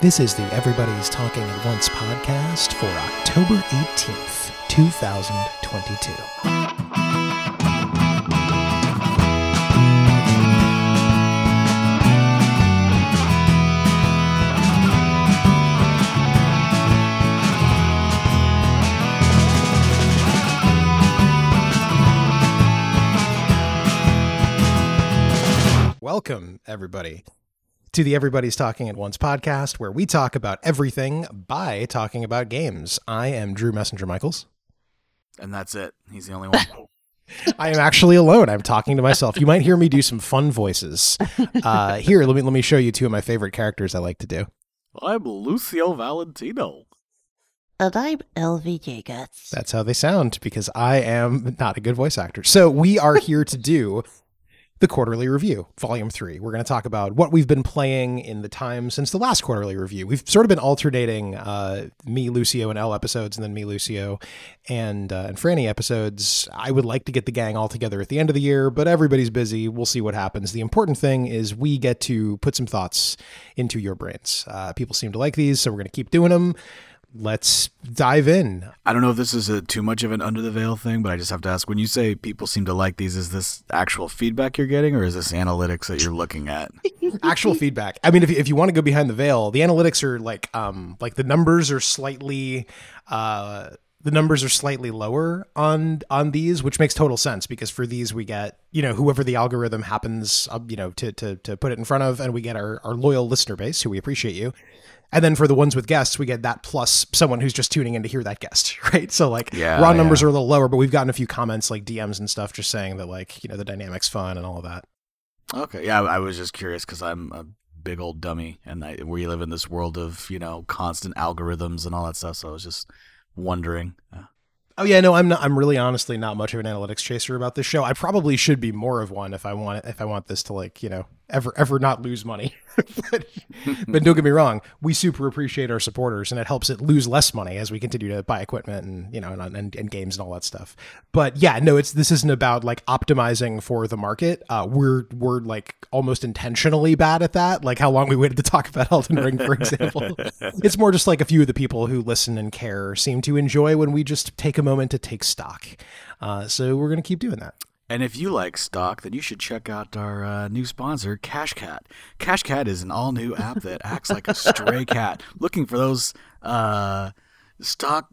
This is the Everybody's Talking at Once podcast for October 18th, 2022. Welcome, everybody, to the Everybody's Talking at Once podcast, where we talk about everything by talking about games. I am Drew Messenger Michaels. And that's it. He's the only one. I am actually alone. I'm talking to myself. You might hear me do some fun voices. Uh, here, let me let me show you two of my favorite characters I like to do. I'm Lucio Valentino. And I'm LV Jagus. That's how they sound because I am not a good voice actor. So we are here to do the quarterly review, volume three. We're going to talk about what we've been playing in the time since the last quarterly review. We've sort of been alternating uh, me, Lucio, and L episodes, and then me, Lucio, and uh, and Franny episodes. I would like to get the gang all together at the end of the year, but everybody's busy. We'll see what happens. The important thing is we get to put some thoughts into your brains. Uh, people seem to like these, so we're going to keep doing them. Let's dive in. I don't know if this is a, too much of an under the veil thing, but I just have to ask when you say people seem to like these, is this actual feedback you're getting or is this analytics that you're looking at? actual feedback. I mean, if, if you want to go behind the veil, the analytics are like um like the numbers are slightly uh the numbers are slightly lower on on these, which makes total sense because for these we get you know whoever the algorithm happens uh, you know to to to put it in front of, and we get our our loyal listener base who we appreciate you. And then for the ones with guests, we get that plus someone who's just tuning in to hear that guest, right? So like Yeah, raw numbers yeah. are a little lower, but we've gotten a few comments like DMs and stuff just saying that like you know the dynamics fun and all of that. Okay. Yeah, I was just curious because I'm a big old dummy and I, we live in this world of, you know, constant algorithms and all that stuff. So I was just wondering. Oh yeah, no, I'm not. I'm really honestly not much of an analytics chaser about this show. I probably should be more of one if I want if I want this to like you know ever ever not lose money. but, but don't get me wrong, we super appreciate our supporters, and it helps it lose less money as we continue to buy equipment and you know and, and, and games and all that stuff. But yeah, no, it's this isn't about like optimizing for the market. Uh, we're we're like almost intentionally bad at that. Like how long we waited to talk about Elden Ring, for example. it's more just like a few of the people who listen and care seem to enjoy when we just take a moment to take stock. Uh, so we're going to keep doing that. And if you like stock, then you should check out our uh, new sponsor, CashCat. CashCat is an all new app that acts like a stray cat, looking for those uh, stock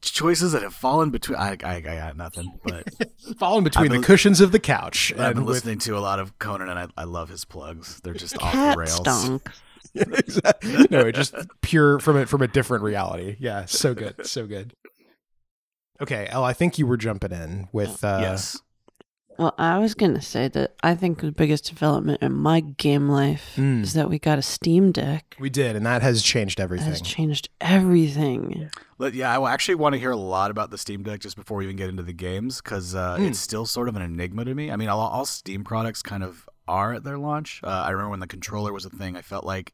choices that have fallen between. I, I, I got nothing, but Falling between I've the cushions of the couch. I've been with, listening to a lot of Conan, and I, I love his plugs. They're just off the rails. stunk. Exactly. no, just pure from it from a different reality. Yeah, so good, so good. Okay, El, I think you were jumping in with uh, yes. Well, I was gonna say that I think the biggest development in my game life Mm. is that we got a Steam Deck. We did, and that has changed That everything. has changed everything. But yeah, I actually want to hear a lot about the Steam Deck just before we even get into the games because uh, Mm. it's still sort of an enigma to me. I mean, all, all Steam products kind of are at their launch. Uh, I remember when the controller was a thing, I felt like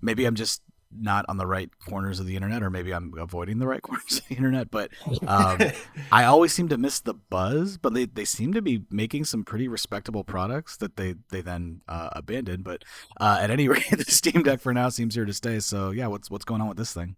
maybe I'm just not on the right corners of the internet, or maybe I'm avoiding the right corners of the internet. But um, I always seem to miss the buzz. But they, they seem to be making some pretty respectable products that they they then uh, abandoned. But uh, at any rate, the Steam Deck for now seems here to stay. So yeah, what's what's going on with this thing?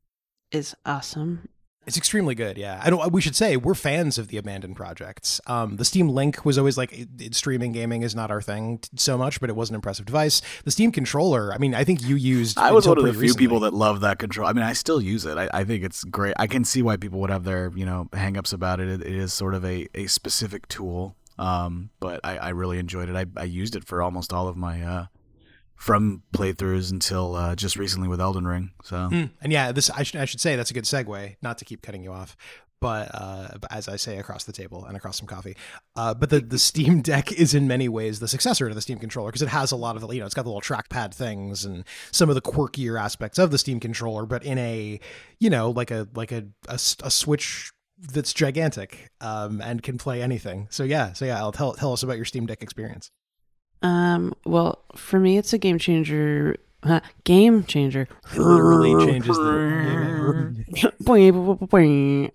Is awesome. It's extremely good. Yeah, I don't. We should say we're fans of the abandoned projects. Um, the Steam Link was always like it, it- streaming gaming is not our thing t- so much, but it was an impressive device. The Steam controller. I mean, I think you used. I was one of the few recently. people that love that control. I mean, I still use it. I, I think it's great. I can see why people would have their, you know, hangups about it. It, it is sort of a, a specific tool. Um, but I, I really enjoyed it. I, I used it for almost all of my uh, from playthroughs until uh, just recently with Elden Ring. So Mm, And yeah, this I should I should say that's a good segue. Not to keep cutting you off, but uh, as I say across the table and across some coffee. Uh, but the the Steam Deck is in many ways the successor to the Steam controller because it has a lot of the, you know it's got the little trackpad things and some of the quirkier aspects of the Steam controller, but in a you know like a like a a, a Switch that's gigantic um, and can play anything. So yeah, so yeah, I'll tell tell us about your Steam Deck experience. Um. Well, for me, it's a game changer. Huh, game changer. Literally changes the.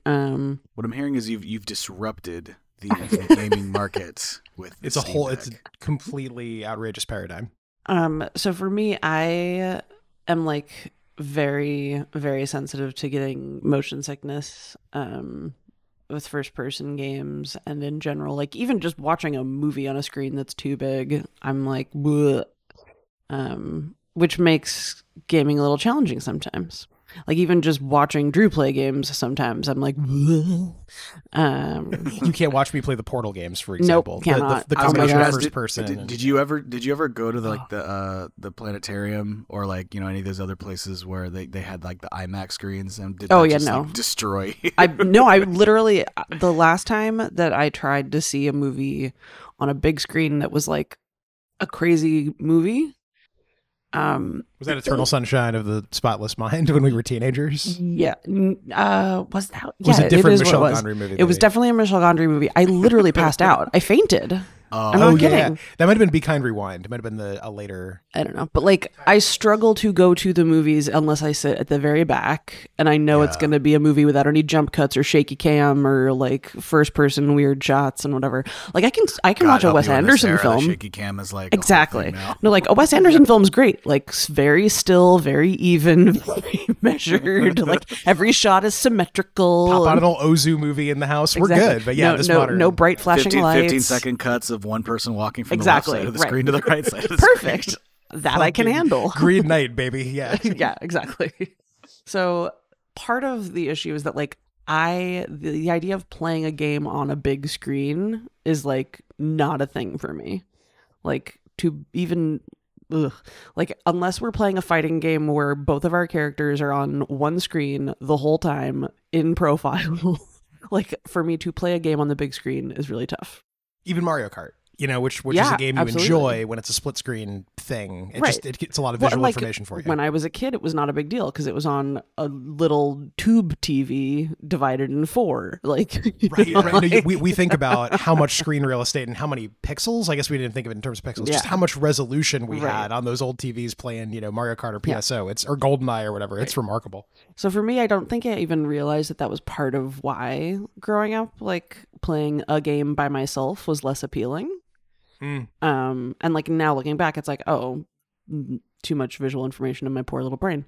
um. what I'm hearing is you've you've disrupted the, the gaming market with It's a Steam whole. Deck. It's a completely outrageous paradigm. Um. So for me, I am like very very sensitive to getting motion sickness um with first person games and in general like even just watching a movie on a screen that's too big i'm like Bleh. um which makes gaming a little challenging sometimes like even just watching drew play games sometimes i'm like um You can't watch me play the Portal games, for example. The- cannot. The, the I combination of ask, first did, person. Did, and- did you ever did you ever go to the, like the uh the planetarium or like you know any of those other places where they, they had like the IMAX screens and did Oh, that yeah, just, no. like, destroy I no, I literally the last time that I tried to see a movie on a big screen that was like a crazy movie. Um was that Eternal Sunshine of the Spotless Mind when we were teenagers? yeah, uh was that It was yeah, a different it Michel was. Gondry movie. It was definitely a Michel Gondry movie. I literally passed out. I fainted. Oh, I'm not Oh yeah, that might have been Be Kind Rewind. It might have been the a later. I don't know. But like I struggle to go to the movies unless I sit at the very back and I know it's going to be a movie without any jump cuts or shaky cam or like first person weird shots and whatever. Like I can I can God watch a Wes you in this Anderson era, the film. shaky cam is like Exactly. No, like a Wes Anderson film's great. Like s- very still, very even, very measured. like every shot is symmetrical. Pop out and- an old Ozu movie in the house. We're good, but yeah, no, this no, modern. no bright flashing 15, lights. 15 second cuts of one person walking from Exactly, the left side of the right. screen to the right side of the Perfect. screen. That I can handle. Green Knight, baby. Yeah. yeah, exactly. So part of the issue is that like I the, the idea of playing a game on a big screen is like not a thing for me. Like to even ugh, like unless we're playing a fighting game where both of our characters are on one screen the whole time in profile. like for me to play a game on the big screen is really tough. Even Mario Kart, you know, which which is a game you absolutely. enjoy when it's a split screen thing. It Right. just it gets a lot of Well, visual like, information for you. When I was a kid, it was not a big deal because it was on a little tube TV divided in four. Like, Right, know, right. No, you- we, we think about how much screen real estate and how many pixels. I guess we didn't think of it in terms of pixels. Just how much resolution we Right. had on those old TVs playing, you know, Mario Kart or Yeah. PSO. It's or GoldenEye or whatever. It's remarkable. so for me, I don't think I even realized that that was part of why growing up, like playing a game by myself was less appealing. Mm. Um, and like now looking back, it's like, oh, too much visual information in my poor little brain.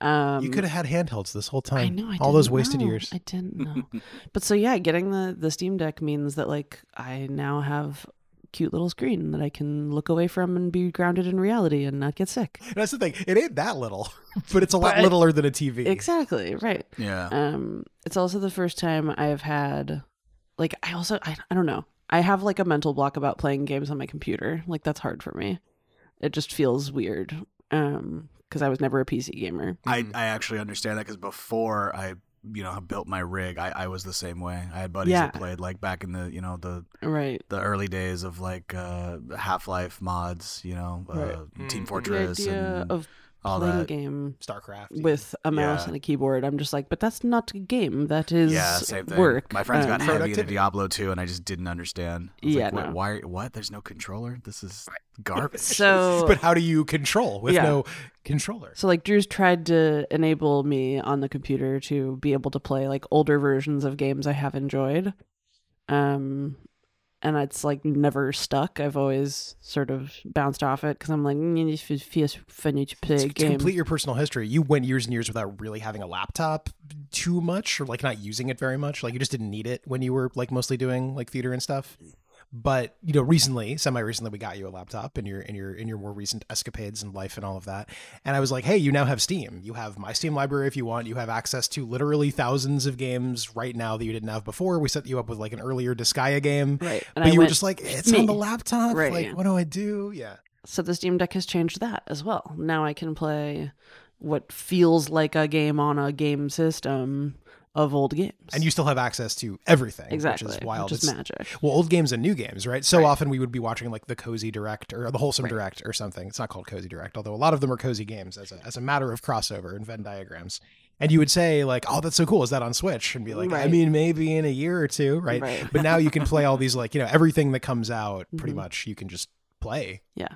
Um, you could have had handhelds this whole time. I know. I All those wasted know. years. I didn't know. but so yeah, getting the the Steam Deck means that like I now have cute little screen that I can look away from and be grounded in reality and not get sick. That's the thing. It ain't that little, but it's a lot littler than a TV. Exactly right. Yeah. Um, it's also the first time I've had, like, I also I, I don't know. I have like a mental block about playing games on my computer. Like that's hard for me. It just feels weird. Um, because I was never a PC gamer. I, I actually understand that because before I you know built my rig, I, I was the same way. I had buddies Yeah. that played like back in the you know the Right. the early days of like uh, Half Life mods, you know, uh, Right. Team Mm. Fortress the idea and of all playing that. game StarCraft. with a mouse Yeah. and a keyboard. I'm just like, but that's not a game. That is Yeah, same thing. work. My friends got Um, heavy into Diablo 2 and I just didn't understand. I was Yeah, like, what, no. why? What? There's no controller. This is garbage. so but how do you control with Yeah. no controller? So like Drew's tried to enable me on the computer to be able to play like older versions of games I have enjoyed. Um and it's like never stuck. I've always sort of bounced off it because I'm like, mm, feels funny to play to, to complete your personal history, you went years and years without really having a laptop too much, or like not using it very much. Like you just didn't need it when you were like mostly doing like theater and stuff. But you know, recently, semi-recently, we got you a laptop in your in your in your more recent escapades in life and all of that. And I was like, hey, you now have Steam. You have my Steam library if you want. You have access to literally thousands of games right now that you didn't have before. We set you up with like an earlier Disgaea game, Right. but I you were just like, it's me. on the laptop. Right, Like, yeah. what do I do? Yeah. so the Steam Deck has changed that as well. Now I can play what feels like a game on a game system of old games. And you still have access to everything, exactly, which is wild. Which is It's- magic. Well, old games and new games, right? So Right. often we would be watching like the Cozy Direct or the Wholesome Right. Direct or something. It's not called Cozy Direct, although a lot of them are cozy games as a, as a matter of crossover and Venn diagrams. And you would say like, "Oh, that's so cool! Is that on Switch?" And be like, "I mean, maybe in a year or two, right?" Right. But now you can play all these like you know everything that comes out. Pretty Mhm. much, you can just play. Yeah.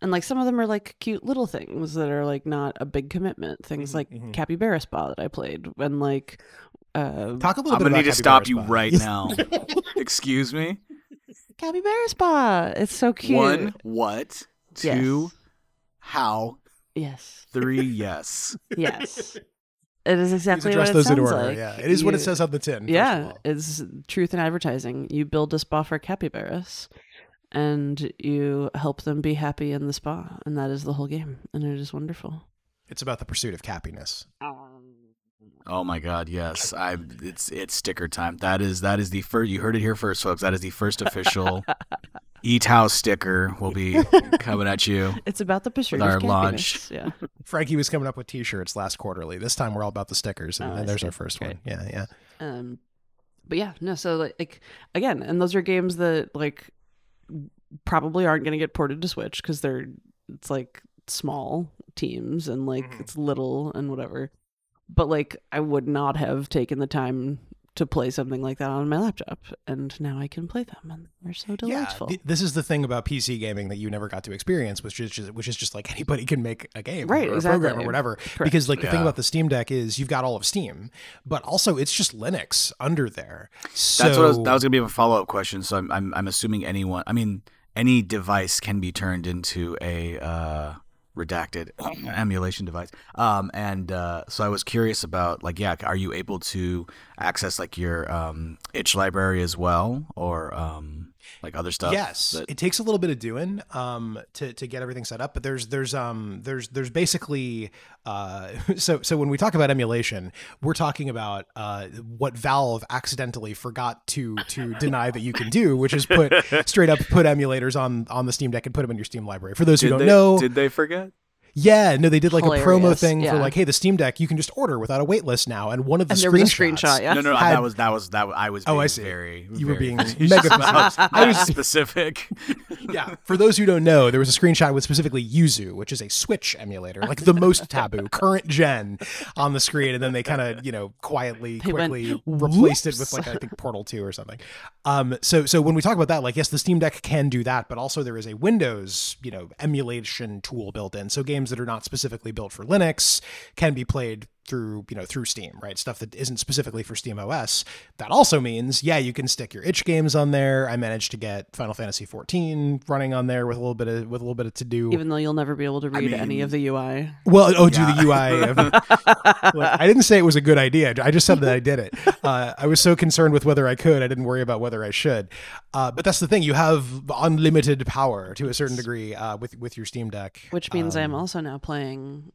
And like some of them are like cute little things that are like not a big commitment. Things Mhm, like mhm. Capybara Spa that I played and like uh Talk a little I'm bit. gonna about need to Capybara stop you right now. Excuse me. Capybara Spa. It's so cute. One, what? Two, Yes. how? Yes. Three, yes. Yes. It is exactly what it those sounds order. like. Yeah, it is what it says on the tin. Yeah, it's truth in advertising. You build a spa for capybaras, and you help them be happy in the spa, and that is the whole game, and it is wonderful. it's about the pursuit of happiness. Oh my God, yes. I it's it's sticker time. That is that is the first. You heard it here first, folks. That is the first official Eat House sticker. will be coming at you. It's about the pursuit With of our happiness. Yeah, Frankie was coming up with T-shirts last quarterly. This time we're all about the stickers, and, Oh, and there's see. our first Great. one. Yeah, yeah. um, but yeah, no. So like, like again, and those are games that like probably aren't going to get ported to Switch because they're it's like small teams and like Mhm. it's little and whatever. But like, I would not have taken the time to play something like that on my laptop, and now I can play them, and they're so delightful. Yeah, th- this is the thing about PC gaming that you never got to experience, which is just, which is just like anybody can make a game, Right, or a program, exactly. or whatever. Correct. Because like the thing about the Steam Deck is you've got all of Steam, but also it's just Linux under there. So That's what I was, that was gonna be a follow up question. So I'm, I'm I'm assuming anyone. I mean, any device can be turned into a uh, redacted emulation device. Um, and uh, so I was curious about like, yeah, are you able to access like your um, itch library as well, or um, like other stuff? Yes, that- it takes a little bit of doing um, to to get everything set up, but there's there's um there's there's basically uh, so so when we talk about emulation, we're talking about uh, what Valve accidentally forgot to to deny that you can do, which is put straight up put emulators on on the Steam Deck and put them in your Steam library. For those who did don't they, know, Did they forget? Yeah, no, they did like a promo thing yeah. for like, hey, the Steam Deck you can just order without a wait list now, and one of the and there was a screenshots- screenshot. Yeah, No, no, no. Had- that was that was that. was- I was. Oh, I see. Very. You were being mega I was, I was specific. yeah. For those who don't know, there was a screenshot with specifically Yuzu, which is a Switch emulator, like the most taboo, current gen, on the screen, and then they kind of, you know, quietly, They went, quickly replaced it with like I think Portal Two or something. Um, so so when we talk about that, like yes, the Steam Deck can do that, but also there is a Windows, you know, emulation tool built in. So games that are not specifically built for Linux can be played through you know through steam right? Stuff that isn't specifically for steam os that also means yeah you can stick your itch games on there. I managed to get final fantasy 14 running on there with a little bit of with a little bit of to do. Even though you'll never be able to read any mean- of the UI. well oh do the ui of, Look, i didn't say it was a good idea. I just said that i did it. Uh, i was so concerned with whether i could i didn't worry about whether i should. Uh, but that's the thing. You have unlimited power to a certain degree uh, with with your steam deck. Which means I am Um, also now playing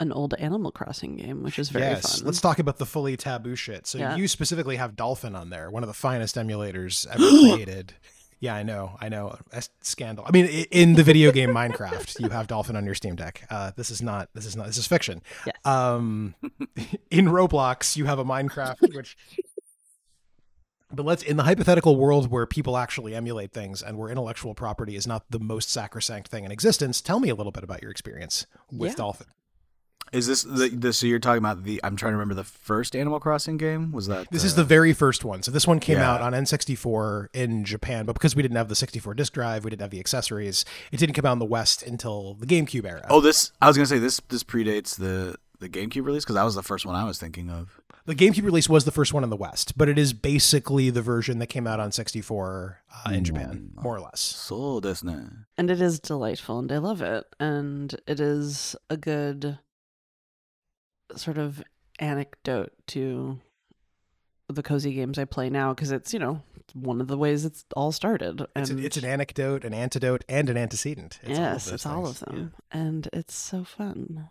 an old Animal Crossing game, which is very yes, fun. let's talk about the fully taboo shit. So Yeah. you specifically have Dolphin on there, one of the finest emulators ever created. Yeah, I know, I know. A scandal. I mean, in the video game Minecraft, you have Dolphin on your Steam Deck. Uh, this is not. This is not. This is fiction. Yes. Um, in Roblox, you have a Minecraft which. But let's in the hypothetical world where people actually emulate things and where intellectual property is not the most sacrosanct thing in existence. Tell me a little bit about your experience with Yeah. Dolphin. Is this the, the so you're talking about the? I'm trying to remember the first Animal Crossing game. Was that This uh, is the very first one. So this one came Yeah. out on N64 in Japan, but because we didn't have the 64 disk drive, we didn't have the accessories. It didn't come out in the West until the GameCube era. Oh, this I was gonna say this this predates the the GameCube release because that was the first one I was thinking of. The GameCube release was the first one in the West, but it is basically the version that came out on 64 uh, in Japan, more or less. So this and it is delightful and I love it. And it is a good sort of anecdote to the cozy games I play now because it's, you know, one of the ways it's all started. It's, And a, it's an anecdote, an antidote, and an antecedent. It's all of yes, those it's all of them. And it's so fun.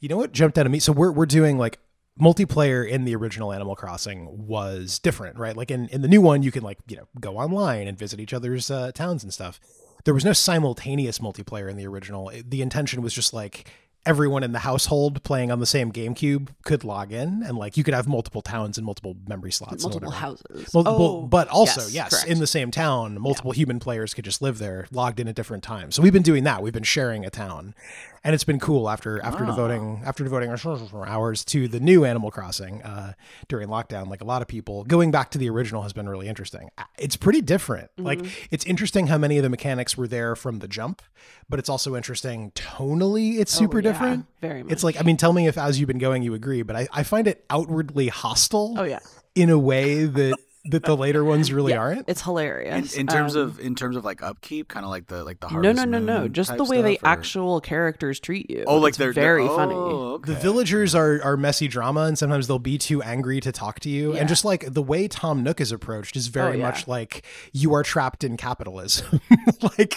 You know what jumped out at me? So we're we're doing like multiplayer in the original Animal Crossing was different, right? Like in in the new one, you can like you know go online and visit each other's uh, towns and stuff. There was no simultaneous multiplayer in the original. The intention was just like everyone in the household playing on the same GameCube could log in, and like you could have multiple towns and multiple memory slots, Multiple houses. Multiple, Oh, but also yes, yes, in the same town, multiple human players could just live there, logged in at different times. So we've been doing that. We've been sharing a town, and it's been cool after after Ah. devoting after devoting our hours to the new Animal Crossing uh, during lockdown. Like a lot of people, going back to the original has been really interesting. Uh, It's pretty different. Like Mm-hmm. it's interesting how many of the mechanics were there from the jump, but it's also interesting tonally. It's Oh, super yeah, different. Very much. It's like I mean, tell me if as you've been going you agree, but I, I find it outwardly hostile oh yeah. in a way that that the later ones really Yeah. aren't. It's hilarious. in terms Um, of in terms of like upkeep, kind of like the like the no, no, no, no. Just the way the or- actual characters treat you. oh like It's they're very they're, funny. oh, The villagers are, are messy drama, and sometimes they'll be too angry to talk to you. Yeah. And just like the way Tom Nook is approached is very Oh, yeah. much like you are trapped in capitalism. like,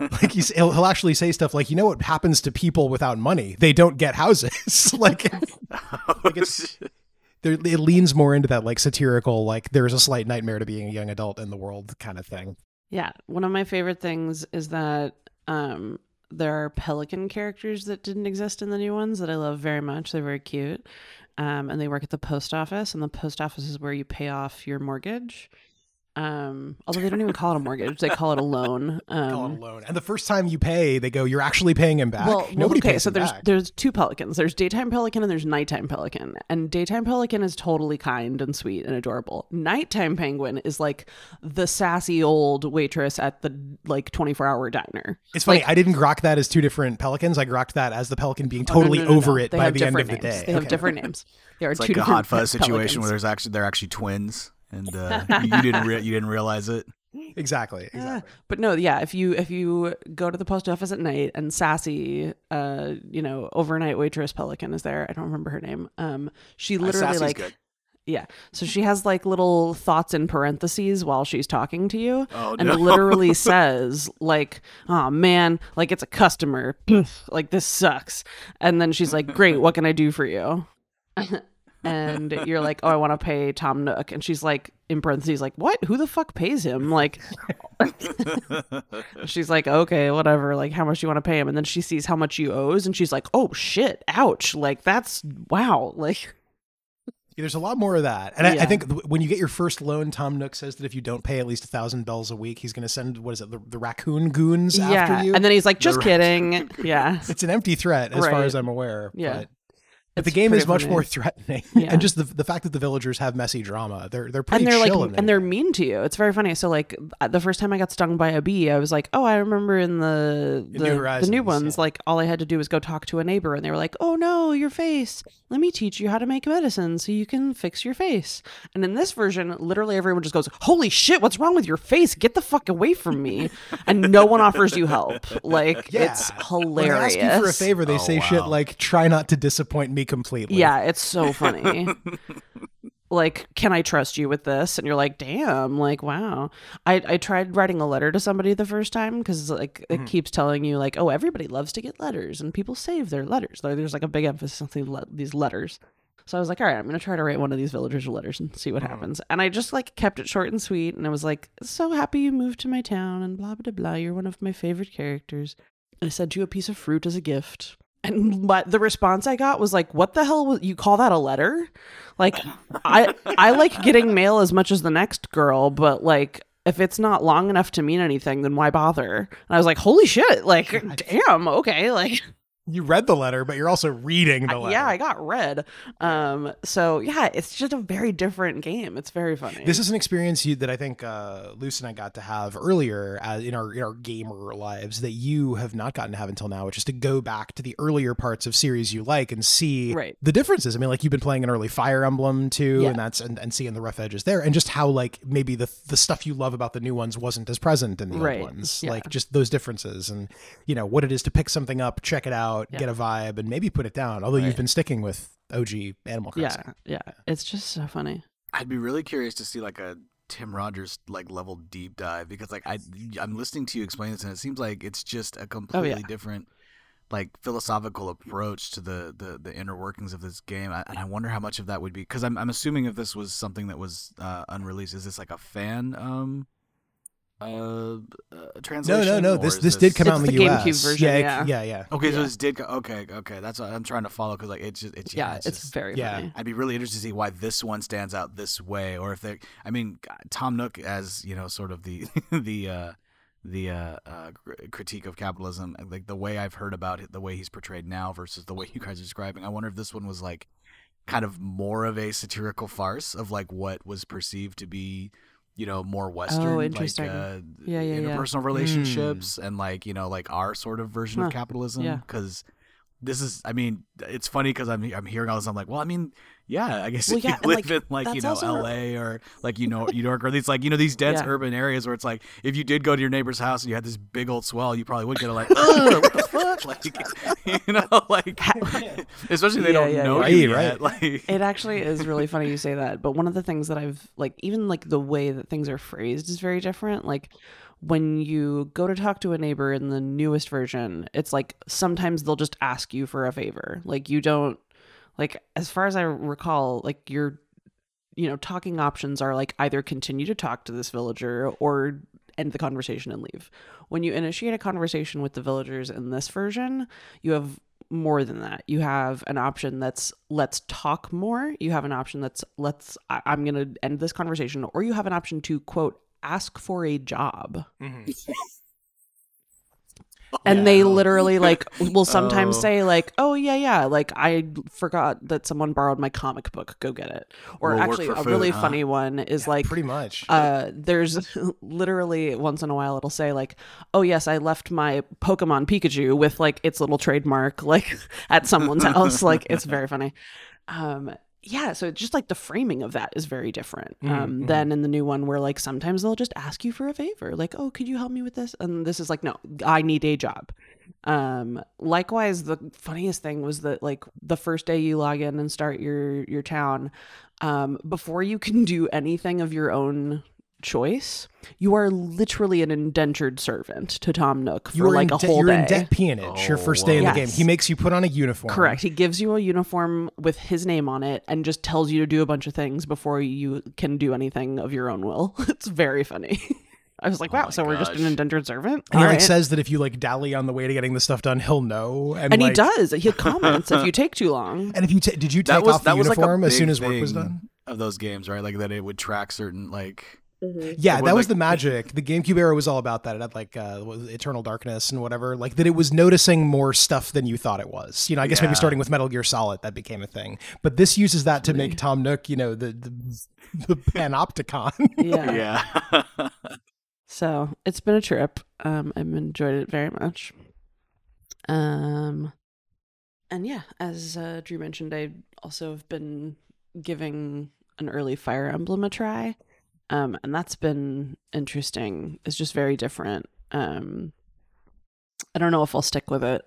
like he's, he'll, he'll actually say stuff like, "You know what happens to people without money? They don't get houses." like, like, it's- there, it leans more into that like satirical, like there's a slight nightmare to being a young adult in the world kind of thing. Yeah, one of my favorite things is that um, there are pelican characters that didn't exist in the new ones that I love very much. They're very cute, um, and they work at the post office, and the post office is where you pay off your mortgage. Um, although they don't even call it a mortgage; they call it a loan. Um, Call it a loan. And the first time you pay, they go, "You're actually paying him back." Well, well, Nobody okay, pays so him there's back. there's two pelicans. There's daytime pelican and there's nighttime pelican. And daytime pelican is totally kind and sweet and adorable. Nighttime penguin is like the sassy old waitress at the like 24 hour diner. It's funny. Like- I didn't grok that as two different pelicans. I grokked that as the pelican being Oh, no, totally no, no, no. over it They by the end of different the day. They have different names. There are It's two like a hot fuzz pe- situation where there's actually they're actually twins, and uh, you didn't re- you didn't realize it. Exactly. Yeah. Exactly. But no, yeah, if you if you go to the post office at night and sassy, uh, you know, overnight waitress pelican is there. I don't remember her name. Um, she Uh, literally Sassy's like good. Yeah. So she has like little thoughts in parentheses while she's talking to you. Oh, and no. literally says like, "Oh man, like it's a customer. like this sucks." And then she's like, "Great, what can I do for you?" and you're like, "Oh, I want to pay Tom Nook." And she's like in parentheses like, "What? Who the fuck pays him?" Like she's like, "Okay, whatever. Like how much do you want to pay him?" And then she sees how much you owes and she's like, "Oh shit. Ouch. Like that's wow." Like Yeah, There's a lot more of that, and I, I think when you get your first loan, Tom Nook says that if you don't pay at least a thousand bells a week, he's going to send what is it, the, the raccoon goons yeah. after you. And then he's like, "Just The kidding." Yeah. it's an empty threat, as far as I'm aware. Yeah. But, but It's the game is much funny. more threatening, Yeah. and just the the fact that the villagers have messy drama, they're they're pretty and they're like in and they're mean to you. It's very funny. So like uh, the first time i got stung by a bee i was like oh i remember in the In the, New the new ones yeah. like all i had to do was go talk to a neighbor and they were like oh no your face. Let me teach you how to make medicine so you can fix your face and in this version literally everyone just goes holy shit what's wrong with your face? Get the fuck away from me. And no one offers you help. Like Yeah. it's when they hilarious ask you for a favor, they Oh, say shit like "Try not to disappoint me completely." Yeah, it's so funny. like, can I trust you with this? And you're like, damn, like, wow. I, I tried writing a letter to somebody the first time because, like, it mm-hmm. keeps telling you, like, oh, everybody loves to get letters and people save their letters. Like, There's like a big emphasis on these le- these letters. So I was like, all right, I'm going to try to write one of these villagers letters and see what mm-hmm. happens. And I just, like, kept it short and sweet. And I was like, so happy you moved to my town and blah, blah, blah. You're one of my favorite characters. I sent you a piece of fruit as a gift. And but the response I got was like, "What the hell? Was, you call that a letter?" Like, I I like getting mail as much as the next girl, but like if it's not long enough to mean anything, then why bother? And I was like, "Holy shit! Like, damn, okay, like." You read the letter, but you're also reading the letter. Yeah, I got read. Um, so yeah, it's just a very different game. It's very funny. This is an experience you, that I think uh, Luce and I got to have earlier uh, in our in our gamer lives that you have not gotten to have until now, which is to go back to the earlier parts of series you like and see Right. the differences. I mean, like you've been playing an early Fire Emblem too, Yeah. and that's and, and seeing the rough edges there, and just how like maybe the the stuff you love about the new ones wasn't as present in the Right. old ones, Yeah. like just those differences, and you know what it is to pick something up, check it out, Yeah. get a vibe, and maybe put it down. Although you've been sticking with OG Animal yeah, Crossing. yeah, it's just so funny. I'd be really curious to see like a Tim Rogers like level deep dive because like I I'm listening to you explain this and it seems like it's just a completely different like philosophical approach to the the, the inner workings of this game I, and I wonder how much of that would be because I'm I'm assuming if this was something that was uh, unreleased is this like a fan um uh, uh No, translation no, no. or This this did come out in the, the US. GameCube version, yeah, yeah. yeah, yeah. okay so this did go, okay okay that's what I'm trying to follow because like it's just it's Yeah, yeah, it's, just- very yeah. funny. I'd be really interested to see why this one stands out this way, or if they. I mean, Tom Nook as you know, sort of the the uh, the uh, uh, critique of capitalism, like the way I've heard about it, the way he's portrayed now versus the way you guys are describing. I wonder if this one was like kind of more of a satirical farce of like what was perceived to be. You know, more Western, Oh, like uh, Yeah, yeah, yeah. interpersonal relationships, and like you know, like our sort of version Huh. of capitalism. Because this is I mean it's funny because I'm I'm hearing all this I'm like well I mean yeah I guess Well, if yeah, you live like, in like you know also- L.A. or like you know New York or these like you know these dense Yeah. urban areas where it's like if you did go to your neighbor's house and you had this big old swell you probably would get a like Ugh, what the fuck like you know like especially if they Yeah, don't yeah, know yeah. you Right, yet, right. like It actually is really funny you say that. But one of the things that I've like, even like the way that things are phrased is very different. Like when you go to talk to a neighbor in the newest version, it's like sometimes they'll just ask you for a favor. Like you don't, like, as far as I recall, like your, you know, talking options are like either continue to talk to this villager or end the conversation and leave. When you initiate a conversation with the villagers in this version, you have more than that. You have an option that's let's talk more. You have an option that's let's I, I'm going to end this conversation or you have an option to quote ask for a job. Mm-hmm. And they literally like will sometimes Oh. say like, "Oh yeah, yeah, like I forgot that someone borrowed my comic book. Go get it." Or We'll actually, a food, really huh? funny one is like pretty much. uh there's literally once in a while it'll say like oh yes i left my pokemon pikachu with like its little trademark like at someone's house like it's very funny um yeah so just like the framing of that is very different um Mhm, mhm. than in the new one where like sometimes they'll just ask you for a favor like oh could you help me with this and this is like no i need a job um likewise the funniest thing was that like the first day you log in and start your your town um before you can do anything of your own choice you are literally an indentured servant to tom nook for you are like in a de- whole you're day in debt peonage your Oh, first day in whoa. the game. He makes you put on a uniform. Correct. He gives you a uniform with his name on it and just tells you to do a bunch of things before you can do anything of your own will. It's very funny. I was like, Oh wow, my so we're just an indentured servant? And he like right. says that if you like dally on the way to getting the stuff done, he'll know. And, and he does. He comments if you take too long. And if you ta- did you take that was off the that was like uniform as soon as work was done? of those games right like that it would track certain like Yeah, Like, that was like- the magic. The GameCube era was all about that. It had like uh, what was it, Eternal Darkness and whatever. Like that, it was noticing more stuff than you thought it was. You know, I guess maybe starting with Metal Gear Solid that became a thing. But this uses that to make Tom Nook, you know, the the, the panopticon. Yeah. yeah So it's been a trip. Um, I've enjoyed it very much. Um, and yeah, as uh, Drew mentioned, I also have been giving an early Fire Emblem a try, um, and that's been interesting. It's just very different. Um, I don't know if I'll stick with it.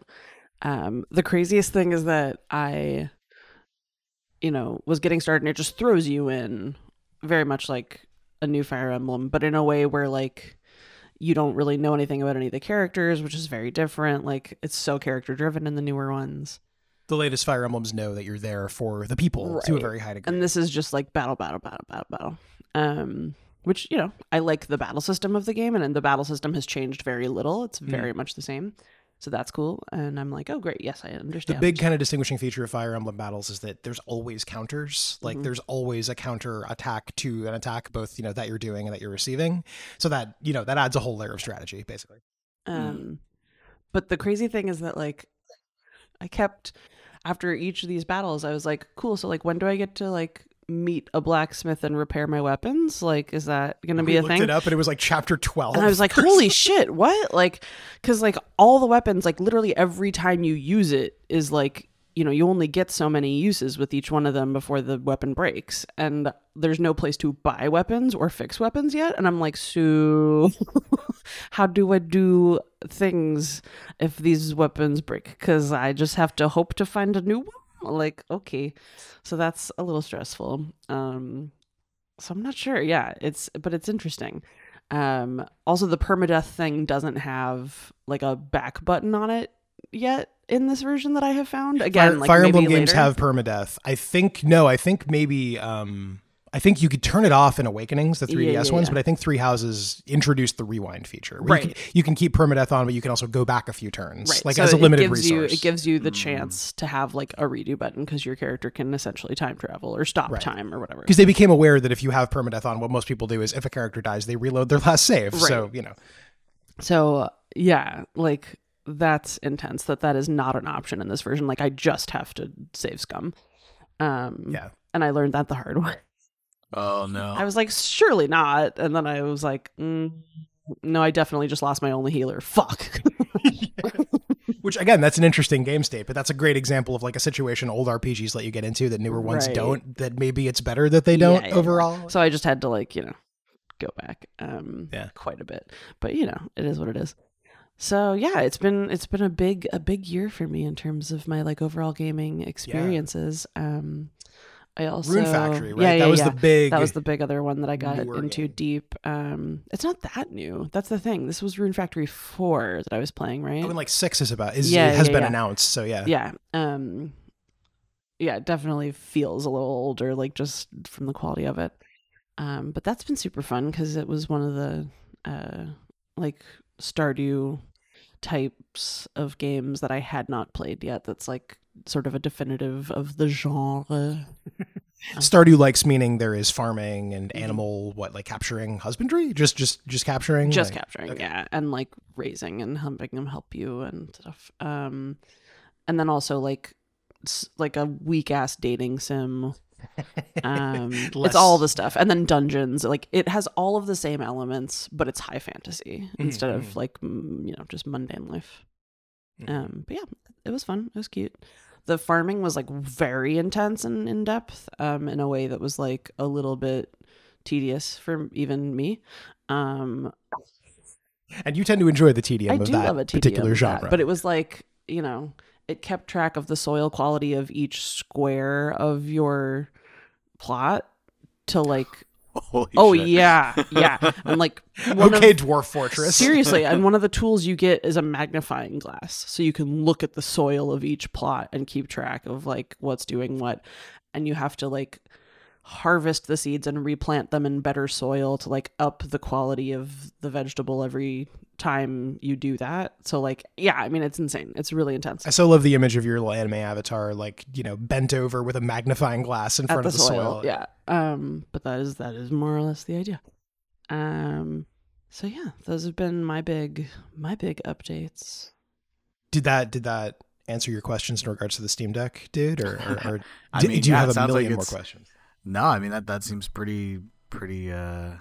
Um, the craziest thing is that I, you know, was getting started, and it just throws you in very much like a new Fire Emblem, but in a way where like you don't really know anything about any of the characters, which is very different. Like it's so character driven in the newer ones. the latest Fire Emblems know that you're there for the people to a very high degree. And this is just like battle, battle, battle, battle, battle. Um, which you know, I like the battle system of the game, and the battle system has changed very little. It's very much the same, so that's cool. And I'm like, oh great, yes, I understand. the big kind of distinguishing feature of Fire Emblem battles is that there's always counters. Like Mhm. there's always a counter attack to an attack, both you know that you're doing and that you're receiving. So that you know that adds a whole layer of strategy, basically. Um, but the crazy thing is that like I kept after each of these battles, I was like, cool. So like, when do I get to like meet a blacksmith and repair my weapons? Like, is that gonna be we a looked thing? it up and it was like chapter twelve. And I was like, holy shit, what? Like, because like all the weapons, like literally every time you use it is like, you know, you only get so many uses with each one of them before the weapon breaks. And there's no place to buy weapons or fix weapons yet. And I'm like, so how do I do things if these weapons break? Because I just have to hope to find a new one? Like, okay. So that's a little stressful. Um, so I'm not sure. Yeah, it's, but it's interesting. Um, also, the permadeath thing doesn't have like a back button on it yet in this version that I have found. Again, Fire, like Fire maybe Emblem games have permadeath. I think no, I think maybe um I think you could turn it off in Awakenings, the 3DS Yeah, yeah, ones, yeah. but I think Three Houses introduced the rewind feature. Where You Right. can, you can keep permadeath on, but you can also go back a few turns, Right. like so as a limited it gives resource. You, it gives you the Mm. chance to have like a redo button because your character can essentially time travel or stop Right. time or whatever. because they became aware that if you have permadeath on, what most people do is if a character dies, they reload their last save. So you know, So yeah, like that's intense. That that is not an option in this version. Like I just have to save scum. Um, yeah. and I learned that the hard way. Oh no I was like, surely not. And then I was like, mm, no, I definitely just lost my only healer. Fuck. Which again, that's an interesting game state, but that's a great example of like a situation old RPGs let you get into that newer ones Right. don't. That maybe it's better that they don't Yeah, yeah, overall. So I just had to like, you know, go back um Yeah. quite a bit. But you know, it is what it is. So yeah, it's been it's been a big a big year for me in terms of my like overall gaming experiences. Um I also Rune Factory, right? Yeah, yeah, that was yeah. the big. that was the big other one that I got into game. deep. Um it's not that new. That's the thing. This was Rune Factory 4 that I was playing, right? I mean, like six is about. Is, Yeah, it has yeah, been announced, so yeah. yeah um yeah it definitely feels a little older like just from the quality of it um but that's been super fun because it was one of the uh like stardew types of games that i had not played yet that's like sort of a definitive of the genre. Stardew likes meaning there is farming and animal what like capturing husbandry, just just just capturing, just like- capturing okay. yeah and like raising and helping them help you and stuff um and then also like like a weak ass dating sim. Um it's all the stuff and then dungeons like it has all of the same elements but it's high fantasy instead mhm. of like mm, you know just mundane life. Mhm. um but yeah it was fun it was cute the farming was like very intense and in depth um in a way that was like a little bit tedious for even me um and you tend to enjoy the tedium I of do that love a tedium particular of that, genre. but it was like you know, it kept track of the soil quality of each square of your plot to like. Holy oh shit. yeah, yeah, and like one okay, of, Dwarf Fortress. seriously, and one of the tools you get is a magnifying glass, so you can look at the soil of each plot and keep track of like what's doing what, and you have to like harvest the seeds and replant them in better soil to like up the quality of the vegetable every time you do that. So like yeah, I mean it's insane. It's really intense. I so love the image of your little anime avatar, like you know, bent over with a magnifying glass in At front the of the soil. soil. Yeah. Um but that is that is more or less the idea. Um so yeah, those have been my big my big updates. Did that did that answer your questions in regards to the Steam Deck, dude? Or, or, or I do, mean, do you yeah, have a sounds like million more questions? No, I mean that that seems pretty pretty uh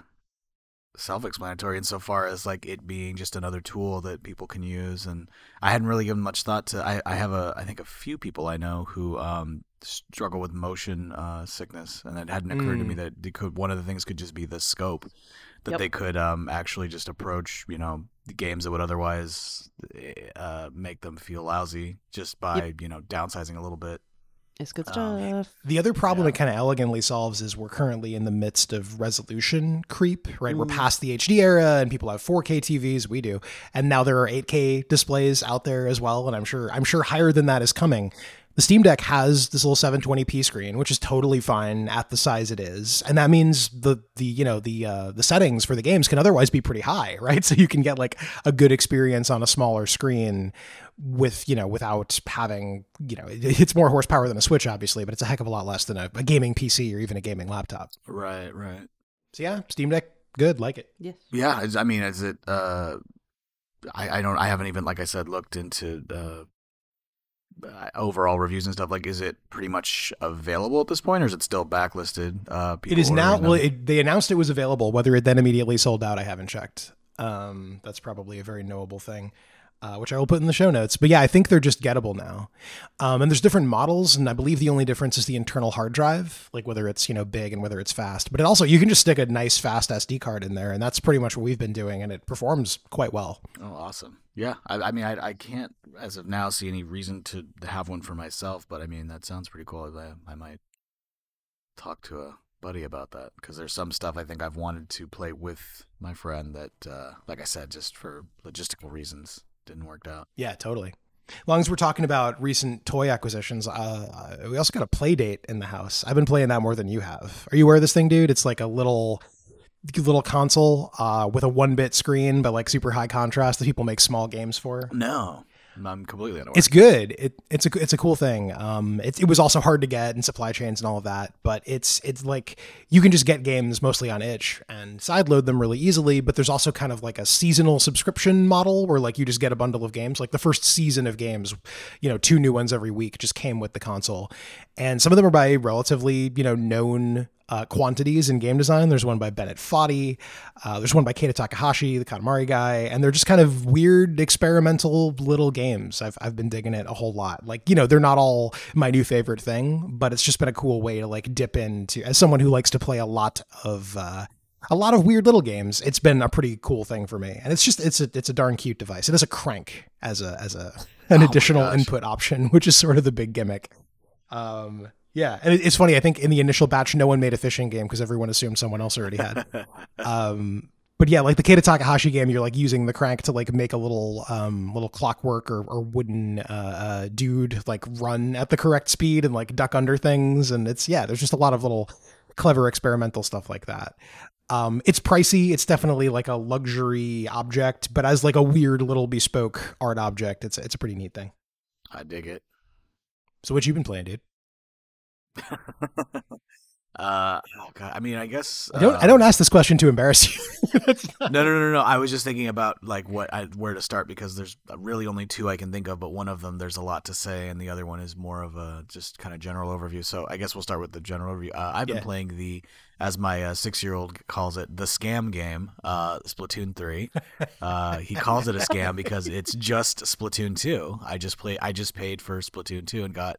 self-explanatory insofar as like it being just another tool that people can use and I hadn't really given much thought to I, I have a I think a few people I know who um struggle with motion uh sickness and it hadn't occurred to me Mm. that it could one of the things could just be the scope that Yep. they could um actually just approach you know the games that would otherwise uh make them feel lousy just by you know downsizing a little bit It's good Um, stuff. The other problem Yeah. it kind of elegantly solves is we're currently in the midst of resolution creep, right? We're Mm. past the HD era and people have 4K TVs, we do. And now there are 8K displays out there as well, and I'm sure I'm sure higher than that is coming. The Steam Deck has this little 720p screen, which is totally fine at the size it is, and that means the the you know the uh, the settings for the games can otherwise be pretty high, right? So you can get like a good experience on a smaller screen with you know without having you know it's more horsepower than a Switch, obviously, but it's a heck of a lot less than a, a gaming PC or even a gaming laptop. right right So yeah, Steam Deck, good, like it. Yes. Yeah, is- I mean, is it? Uh, I I don't. I haven't even, like I said, looked into uh, uh, overall reviews and stuff. Like, is it pretty much available at this point, or is it still backlisted? Uh, It is now. Well, it, they announced it was available. Whether it then immediately sold out, I haven't checked. Um, that's probably a very knowable thing, uh, which I will put in the show notes. But yeah, I think they're just gettable now. Um, and there's different models, and I believe the only difference is the internal hard drive, like whether it's you know big and whether it's fast. But it also you can just stick a nice fast SD card in there, and that's pretty much what we've been doing, and it performs quite well. oh, awesome. Yeah, I, I mean, I, I can't as of now see any reason to have one for myself, but I mean, that sounds pretty cool. I, I might talk to a buddy about that because there's some stuff I think I've wanted to play with my friend that, uh, like I said, just for logistical reasons, didn't work out. Yeah, totally. As long as we're talking about recent toy acquisitions, uh, we also got a Playdate in the house. I've been playing that more than you have. Are you aware of this thing, dude? It's like a little little console uh, with a one bit screen, but like super high contrast that people make small games for. No, I'm completely unaware. It's good. It, it's a it's a cool thing. Um, it, it was also hard to get in supply chains and all of that, but it's it's like you can just get games mostly on itch and sideload them really easily. But there's also kind of like a seasonal subscription model where like you just get a bundle of games. Like the first season of games, you know, two new ones every week just came with the console, and some of them are by relatively you know known uh, quantities in game design. There's one by Bennett Foddy. Uh, there's one by Keita Takahashi, the Katamari guy, and they're just kind of weird, experimental little games. I've I've been digging it a whole lot. Like you know, they're not all my new favorite thing, but it's just been a cool way to like dip into as someone who likes to play a lot of. Uh, a lot of weird little games. It's been a pretty cool thing for me, and it's just it's a it's a darn cute device. It has a crank as a as a an Oh additional input option, which is sort of the big gimmick. Um, yeah, and it's funny. I think in the initial batch, no one made a fishing game because everyone assumed someone else already had. um, but yeah, like the Keita Takahashi game, you're like using the crank to like make a little um little clockwork or, or wooden uh, uh dude like run at the correct speed and like duck under things, and it's yeah, there's just a lot of little clever experimental stuff like that. Um, it's pricey. It's definitely like a luxury object, but as like a weird little bespoke art object, it's it's a pretty neat thing. I dig it. So what you been playing, dude? Uh, oh god. I mean, I guess I don't. I uh, don't ask this question to embarrass you. No, no, no, no. I was just thinking about like what I where to start because there's really only two I can think of, but one of them there's a lot to say, and the other one is more of a just kind of general overview. So I guess we'll start with the general overview. Uh, I've been Yeah. playing the, as my uh, six-year-old calls it, the scam game, uh, Splatoon three. Uh, he calls it a scam because it's just Splatoon two. I just play. I just paid for Splatoon two and got.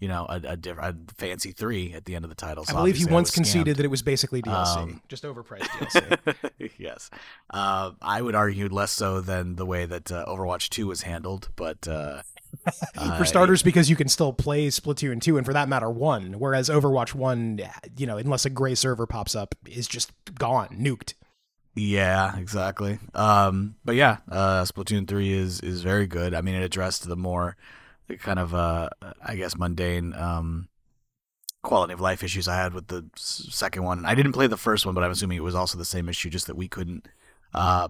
You know, a, a, diff- a fancy three at the end of the title. So I believe he once conceded that it was basically DLC, Um, just overpriced DLC. yes. Uh, I would argue less so than the way that uh, Overwatch 2 was handled, but uh, uh, for starters, because you can still play Splatoon 2 and for that matter, 1. Whereas Overwatch 1, you know, unless a gray server pops up, is just gone, nuked. Yeah, exactly. Um, but yeah, uh, Splatoon 3 is is very good. I mean, it addressed the more kind of uh, I guess mundane um, quality of life issues I had with the second one. I didn't play the first one, but I'm assuming it was also the same issue, just that we couldn't uh,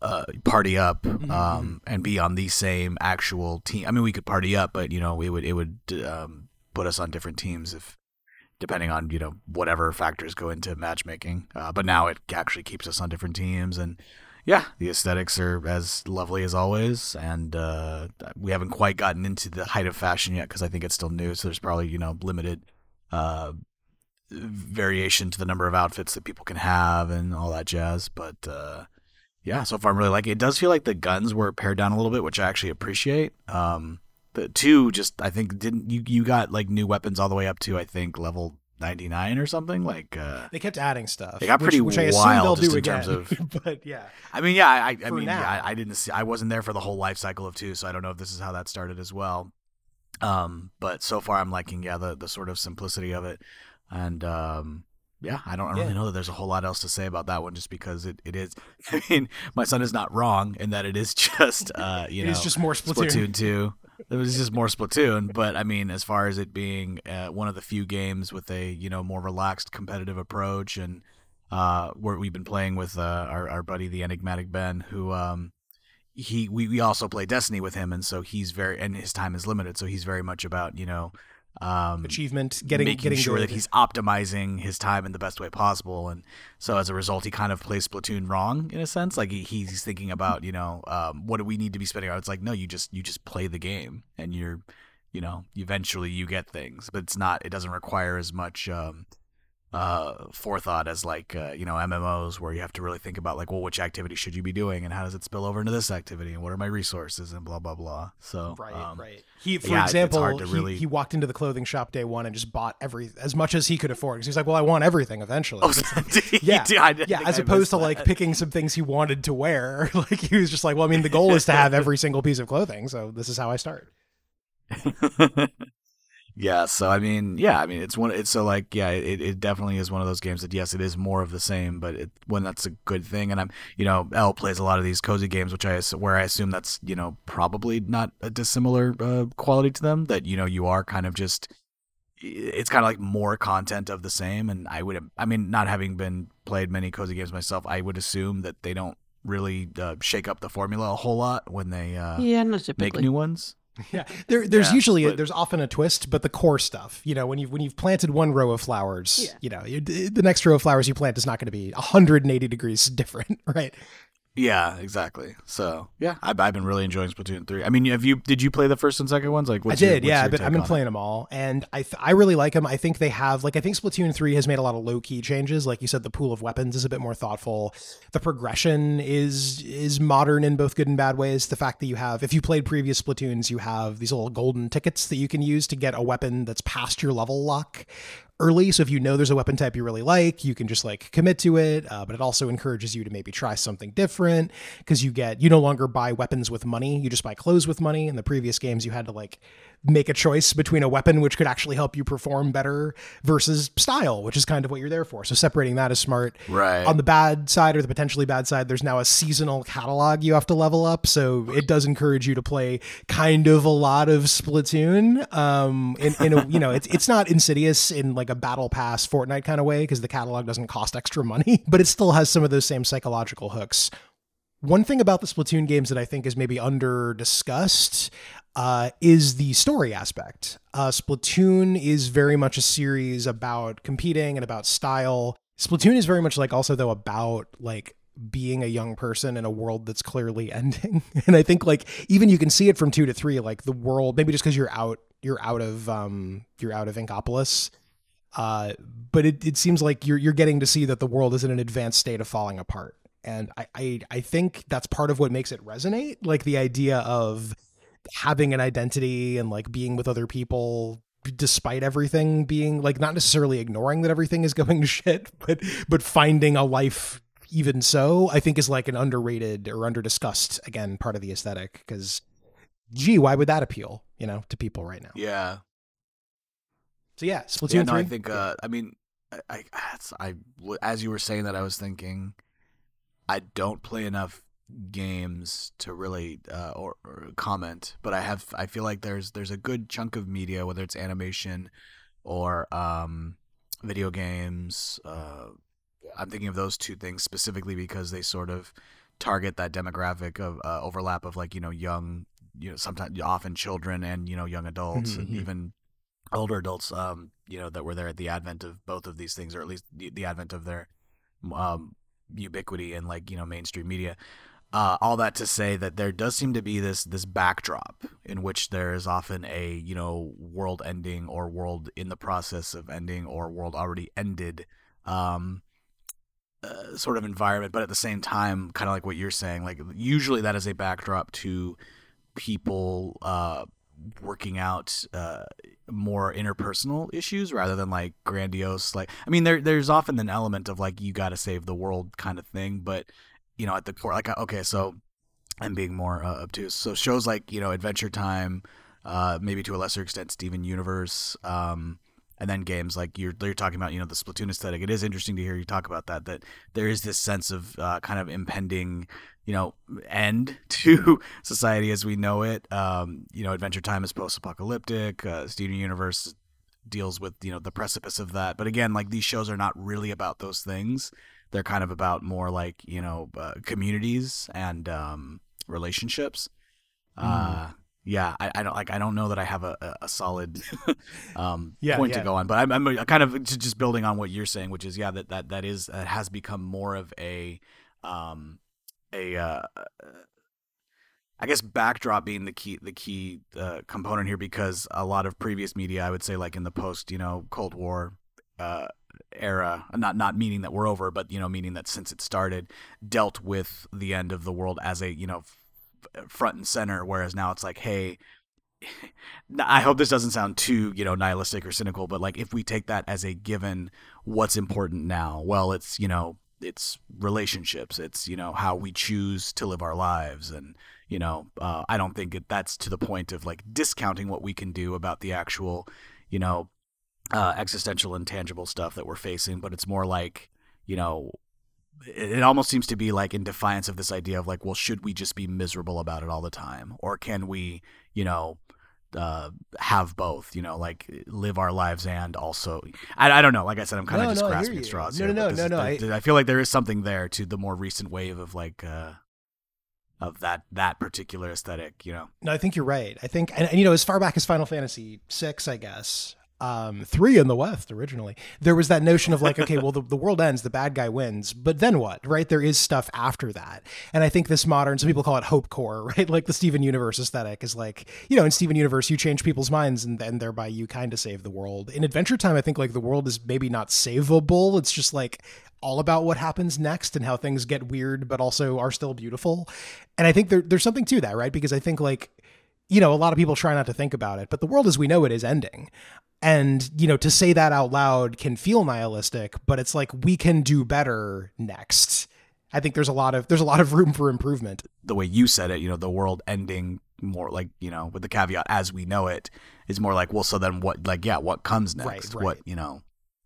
uh, party up um, and be on the same actual team. I mean, we could party up, but you know, we would it would um, put us on different teams if depending on you know whatever factors go into matchmaking. Uh, but now it actually keeps us on different teams, and yeah, the aesthetics are as lovely as always. And uh, we haven't quite gotten into the height of fashion yet because I think it's still new. So there's probably you know limited uh, variation to the number of outfits that people can have and all that jazz. But uh, yeah, so far I'm really liking it. It does feel like the guns were pared down a little bit, which I actually appreciate. Um, the two just I think didn't you you got like new weapons all the way up to I think level 99 or something like uh They kept adding stuff. They got pretty which, I assume wild they'll just do in again. terms of- but yeah. I mean yeah I, I mean now. yeah, I, I didn't see I wasn't there for the whole life cycle of two so I don't know if this is how that started as well um but so far I'm liking yeah the the sort of simplicity of it and um yeah, I don't I don't Yeah. really know that there's a whole lot else to say about that one, just because it, it is. I mean, my son is not wrong in that it is just, uh, you know, is just more Splatoon. Splatoon 2. It was just more Splatoon, but I mean, as far as it being uh, one of the few games with a you know more relaxed competitive approach, and uh, where we've been playing with uh, our our buddy the enigmatic Ben, who um he we, we also play Destiny with him, and so he's very and his time is limited, so he's very much about you know um Achievement, getting making getting sure that he's optimizing his time in the best way possible. And so as a result he kind of plays splatoon wrong in a sense. Like he, he's thinking about you know um, what do we need to be spending on? It's like no you just you just play the game and you're you know eventually you get things but it's not it doesn't require as much um, uh, forethought as like uh, you know mmos where you have to really think about like well which activity should you be doing and how does it spill over into this activity and what are my resources and blah blah blah so Right, um, right. He, for yeah, example, he, really- he walked into the clothing shop day one and just bought every as much as he could afford. Because he's like, "Well, I want everything eventually." oh, he yeah, do- I didn't yeah. As I opposed to like picking some things he wanted to wear. Like he was just like, "Well, I mean, the goal is to have every single piece of clothing, so this is how I start." yeah so i mean yeah i mean it's one it's so like yeah it, it definitely is one of those games that yes it is more of the same but it, when that's a good thing and i'm you know l plays a lot of these cozy games which i where i assume that's you know probably not a dissimilar uh, quality to them that you know you are kind of just it's kind of like more content of the same and i would i mean not having been played many cozy games myself i would assume that they don't really uh, shake up the formula a whole lot when they uh, yeah, not make new ones Yeah, there, there's Yeah, usually but- there's often a twist, but the core stuff, you know, when you've when you've planted one row of flowers, Yeah. you know, you, the next row of flowers you plant is not going to be 180 degrees different, right? Yeah, exactly. So yeah, I've, I've been really enjoying Splatoon three. I mean, have you? Did you play the first and second ones? Like, I your- did, what's yeah. your I've been, I've been on it? playing them all, and I th- I really like them. I think they have like I think Splatoon three has made a lot of low key changes. Like you said, the pool of weapons is a bit more thoughtful. The progression is is modern in both good and bad ways. The fact that you have, if you played previous Splatoons, you have these little golden tickets that you can use to get a weapon that's past your level lock early. So if you know there's a weapon type you really like, you can just like commit to it. Uh, but it also encourages you to maybe try something different because you get you no longer buy weapons with money. You just buy clothes with money. In the previous games, you had to like make a choice between a weapon which could actually help you perform better versus style, which is kind of what you're there for. So separating that is smart. Right. On the bad side or the potentially bad side, there's now a seasonal catalog you have to level up. So it does encourage you to play kind of a lot of Splatoon. Um, in, in a, you know, it's it's not insidious in like a battle pass Fortnite kind of way because the catalog doesn't cost extra money, but it still has some of those same psychological hooks. One thing about the Splatoon games that I think is maybe under discussed uh, is the story aspect. Uh, Splatoon is very much a series about competing and about style. Splatoon is very much like also though about like being a young person in a world that's clearly ending. and I think like even you can see it from two to three, like the world maybe just because you're out you're out of um you're out of Inkopolis. Uh, but it, it seems like you're you're getting to see that the world is in an advanced state of falling apart. And I, I I think that's part of what makes it resonate. Like the idea of having an identity and like being with other people despite everything being like not necessarily ignoring that everything is going to shit but but finding a life even so i think is like an underrated or under discussed again part of the aesthetic because gee why would that appeal you know to people right now Yeah. so yeah splatoon yeah, no, 3 I think. Uh, I mean, I, I, as you were saying that, I was thinking, I don't play enough games to really uh, or, or comment, but I have. I feel like there's there's a good chunk of media, whether it's animation or um, video games. Uh, I'm thinking of those two things specifically because they sort of target that demographic of uh, overlap of like you know young, you know sometimes often children and you know young adults and Mhm. even older adults um you know that were there at the advent of both of these things or at least the, the advent of their um ubiquity and like you know mainstream media uh, all that to say that there does seem to be this this backdrop in which there is often a you know world ending or world in the process of ending or world already ended um uh, sort of environment. But at the same time kind of like what you're saying like usually that is a backdrop to people uh working out uh more interpersonal issues rather than like grandiose like i mean there there's often an element of like you got to save the world kind of thing but you know at the core like okay so i'm being more uh, obtuse. So shows like you know adventure time uh maybe to a lesser extent steven universe um and then games like you're you're talking about you know the splatoon aesthetic. It is interesting to hear you talk about that that there is this sense of uh, kind of impending you know end to society as we know it. Um you know adventure time is post-apocalyptic uh, steven universe deals with you know the precipice of that. But again like these shows are not really about those things they're kind of about more like you know uh, communities and um relationships uh yeah I, I don't like i don't know that i have a, a- a solid um Yeah, point yeah. to go on but I'm, I'm kind of just building on what you're saying which is yeah that that that is that has become more of a um a uh I guess backdrop being the key the key uh, component here because a lot of previous media I would say like in the post you know Cold War uh, era not not meaning that we're over but you know meaning that since it started dealt with the end of the world as a you know front and center whereas now it's like hey I hope this doesn't sound too, you know, nihilistic or cynical, but like if we take that as a given, what's important now? Well, it's, you know, it's relationships. It's, you know, how we choose to live our lives. And, you know, uh, I don't think it, that's to the point of like discounting what we can do about the actual, you know, uh, existential and tangible stuff that we're facing, but it's more like, you know, it, it almost seems to be like in defiance of this idea of like, well, should we just be miserable about it all the time? Or can we, you know, uh, have both, you know, like live our lives and also, I, I don't know. Like I said, I'm kind of No, just no, grasping at straws No, here. no, but no, no, is- no, there- I feel like there is something there to the more recent wave of like, uh, of that that particular aesthetic, you know. No, I think you're right. I think, and, and you know, as far back as Final Fantasy VI, I guess, um, three in the West originally, there was that notion of like, okay, well, the, the world ends, the bad guy wins, but then what, right? There is stuff after that. And I think this modern, some people call it hope core, right? Like the Steven Universe aesthetic is like, you know, in Steven Universe, you change people's minds and then thereby you kind of save the world. In Adventure Time, I think like the world is maybe not savable. It's just like, all about what happens next and how things get weird but also are still beautiful and i think there, there's something to that right because i think like you know a lot of people try not to think about it but the world as we know it is ending. And you know to say that out loud can feel nihilistic but it's like we can do better next. I think there's a lot of there's a lot of room for improvement. The way you said it you know the world ending more like you know with the caveat as we know it is more like well so then what like yeah what comes next? Right, right. what you know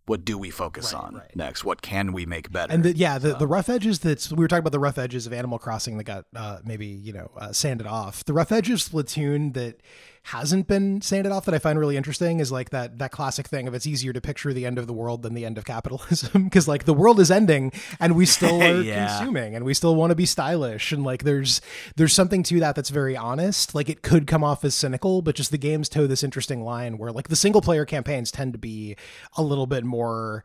what do we focus Right, on right. next? What can we make better? And the, yeah the, the rough edges that's we were talking about the rough edges of animal crossing that got uh, maybe you know uh, sanded off. The rough edges of splatoon that hasn't been sanded off that i find really interesting is like that that classic thing of it's easier to picture the end of the world than the end of capitalism because like the world is ending and we still are Yeah. consuming and we still want to be stylish and like there's there's something to that that's very honest like it could come off as cynical but just the games toe this interesting line where like the single player campaigns tend to be a little bit more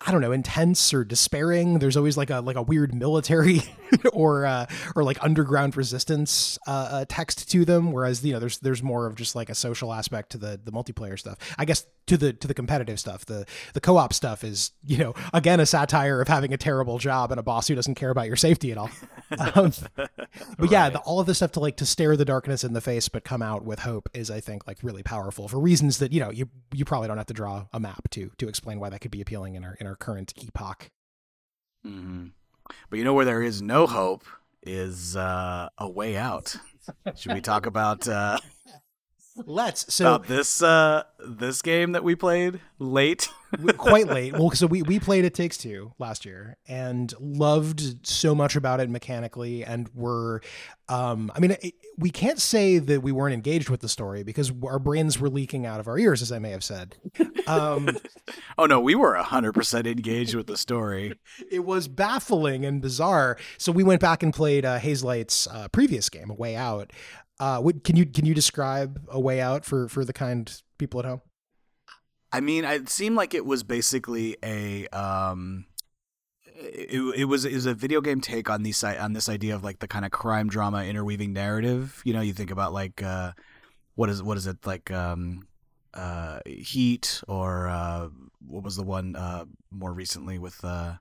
I don't know, intense or despairing. There's always like a like a weird military or uh, or like underground resistance uh, uh, text to them. Whereas you know, there's there's more of just like a social aspect to the the multiplayer stuff. I guess to the to the competitive stuff. The the co-op stuff is you know again a satire of having a terrible job and a boss who doesn't care about your safety at all. Um, but yeah, the, all of this stuff to like to stare the darkness in the face but come out with hope is I think like really powerful for reasons that you know you you probably don't have to draw a map to to explain why that could be appealing in our in our current epoch. hmm But you know where there is no hope is uh, a way out. Should we talk about uh, Let's so about this uh, this game that we played late? quite late. Well, so we we played It Takes Two last year and loved so much about it mechanically, and were, um, I mean, it, we can't say that we weren't engaged with the story because our brains were leaking out of our ears, as I may have said. Um, oh no, we were hundred percent engaged with the story. it was baffling and bizarre. So we went back and played uh, Hazelight's uh, previous game, A Way Out. Uh, what, can you can you describe A Way Out for for the kind people at home? I mean, it seemed like it was basically a um, it, it was it was a video game take on these on this idea of like the kind of crime drama interweaving narrative. You know, you think about like uh, what is what is it like um, uh, Heat or uh, what was the one uh, more recently with uh,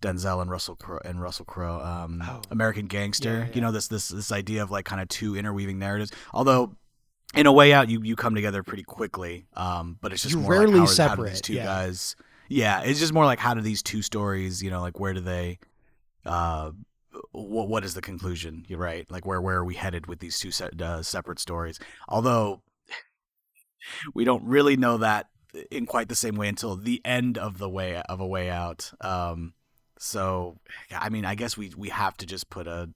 Denzel and Russell Crowe and Russell Crowe, um, Oh. American Gangster. Yeah, yeah. You know this this this idea of like kind of two interweaving narratives. Although in a way out, you you come together pretty quickly. Um, but it's just You more rarely like how, how these separate, two yeah. guys. Yeah, it's just more like how do these two stories, you know, like where do they, uh, what what is the conclusion? You're right. Like where where are we headed with these two se- uh, separate stories? Although we don't really know that in quite the same way until the end of the way of a way out. Um, so I mean, I guess we we have to just put a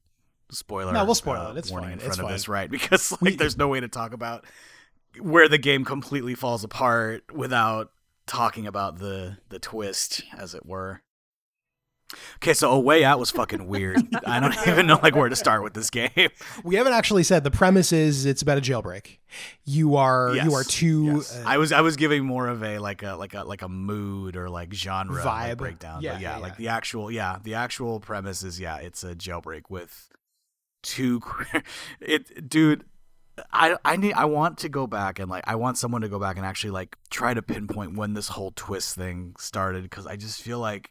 spoiler. No, we'll spoil uh, it. It's warning fine. in front It's of fine. this, right? Because like, We- there's no way to talk about where the game completely falls apart without talking about the the twist, as it were. Okay, so a way out was fucking weird. I don't even know like where to start with this game. We haven't actually said the premise is it's about a jailbreak. You are you are two yes. uh, I was I was giving more of a like a like a like a mood or like genre like, Vibe. breakdown. Yeah, but yeah, yeah, like yeah. the actual yeah the actual premise is yeah it's a jailbreak with two. It dude, I I need I want to go back and like I want someone to go back and actually like try to pinpoint when this whole twist thing started because I just feel like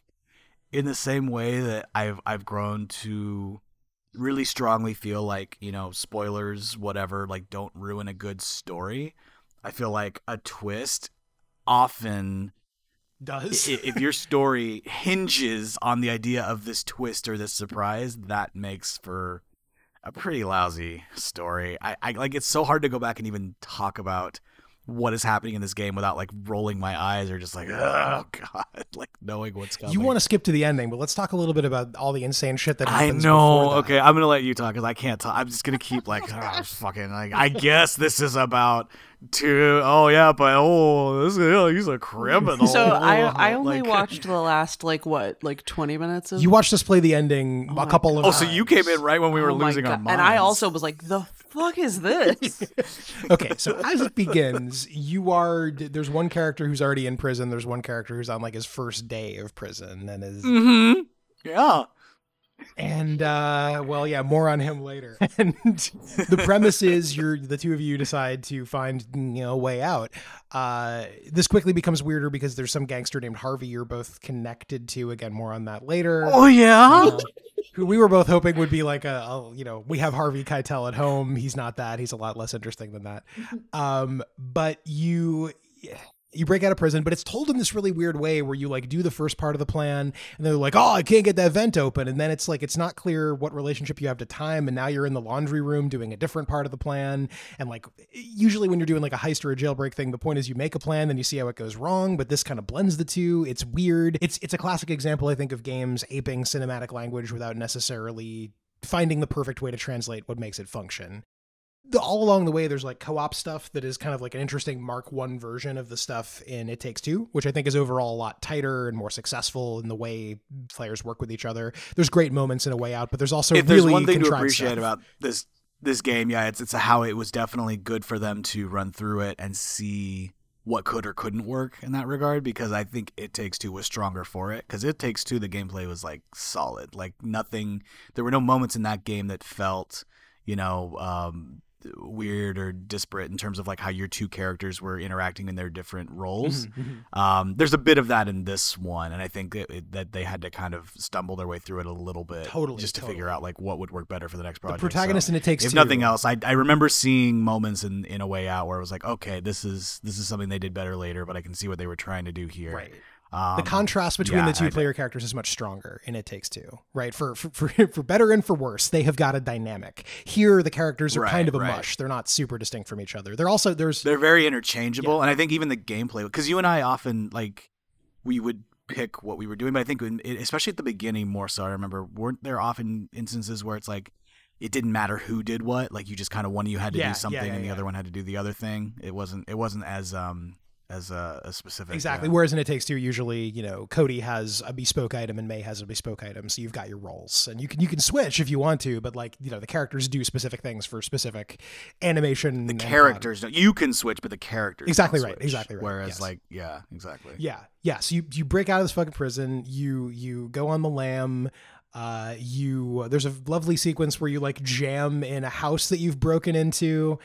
in the same way that I've I've grown to really strongly feel like you know spoilers whatever like don't ruin a good story i feel like a twist often does. if your story hinges on the idea of this twist or this surprise that makes for a pretty lousy story i, I like it's so hard to go back and even talk about what is happening in this game without like rolling my eyes or just like oh god like knowing what's coming you want to skip to the ending, but let's talk a little bit about all the insane shit that I know. Okay, I'm gonna let you talk because I can't talk. I'm just gonna keep like, ah, fucking like. I guess this is about to oh yeah, but oh this oh, he's a criminal. So I I only Like- watched the last like what like twenty minutes of You watched us play the ending Oh a my couple of Oh, so you came in right when we were Oh my losing our God. minds. and I also was like, the fuck is this? okay, so as it begins, you are there's one character who's already in prison. There's one character who's on like his first day of prison and is Mm-hmm. Yeah. And uh well yeah, more on him later. And the premise is you're the two of you decide to find you know a way out. Uh this quickly becomes weirder because there's some gangster named Harvey you're both connected to. Again, more on that later. Oh yeah. Uh, who we were both hoping would be like a, a, you know we have Harvey Keitel at home. He's not that. He's a lot less interesting than that. Um, but you you break out of prison, but it's told in this really weird way where you like do the first part of the plan, and they're like, "Oh, I can't get that vent open," and then it's like it's not clear what relationship you have to time, and now you're in the laundry room doing a different part of the plan, and like usually when you're doing like a heist or a jailbreak thing, the point is you make a plan, then you see how it goes wrong, but this kind of blends the two. It's weird. It's it's a classic example, I think, of games aping cinematic language without necessarily finding the perfect way to translate what makes it function the, all along the way there's like co-op stuff that is kind of like an interesting mark one version of the stuff in it takes two which i think is overall a lot tighter and more successful in the way players work with each other. There's great moments in a way out but there's also if really there's one thing to appreciate stuff. about this this game, yeah, it's it's how it was definitely good for them to run through it and see what could or couldn't work in that regard because I think It Takes Two was stronger for it. Because It Takes Two the gameplay was like solid. Like nothing there were no moments in that game that felt you know um, weird or disparate in terms of like how your two characters were interacting in their different roles. Mhm, mhm. Um, there's a bit of that in this one, and I think it, it- that they had to kind of stumble their way through it a little bit, Totally, just to totally. figure out like what would work better for the next the protagonist So, in it takes if two nothing else, I I remember seeing moments in in a way out where it was like, okay, this is this is something they did better later, but I can see what they were trying to do here. right Um, the contrast between yeah, the two I- player characters is much stronger in it takes two right? For, for for for better and for worse they have got a dynamic. Here the characters are Right, kind of a right. mush. They're not super distinct from each other. They're also there's they're very interchangeable and i think even the gameplay because you and i often like we would pick what we were doing but i think especially at the beginning more so i remember weren't there often instances where it's like it didn't matter who did what? Like you just kind of one of you had to Yeah, yeah, do something yeah, and the yeah. other one had to do the other thing. It wasn't it wasn't as um as a, as specific Exactly. yeah. Whereas in It Takes Two, usually, you know, Cody has a bespoke item and May has a bespoke item, so you've got your roles, and you can you can switch if you want to, but like you know, the characters do specific things for specific animation. the characters don't, you can switch but the characters Exactly don't right, switch. exactly right, whereas yes. like yeah exactly Yeah, yeah. So you you break out of this fucking prison. You you go on the lam. Uh, you there's a lovely sequence where you like jam in a house that you've broken into.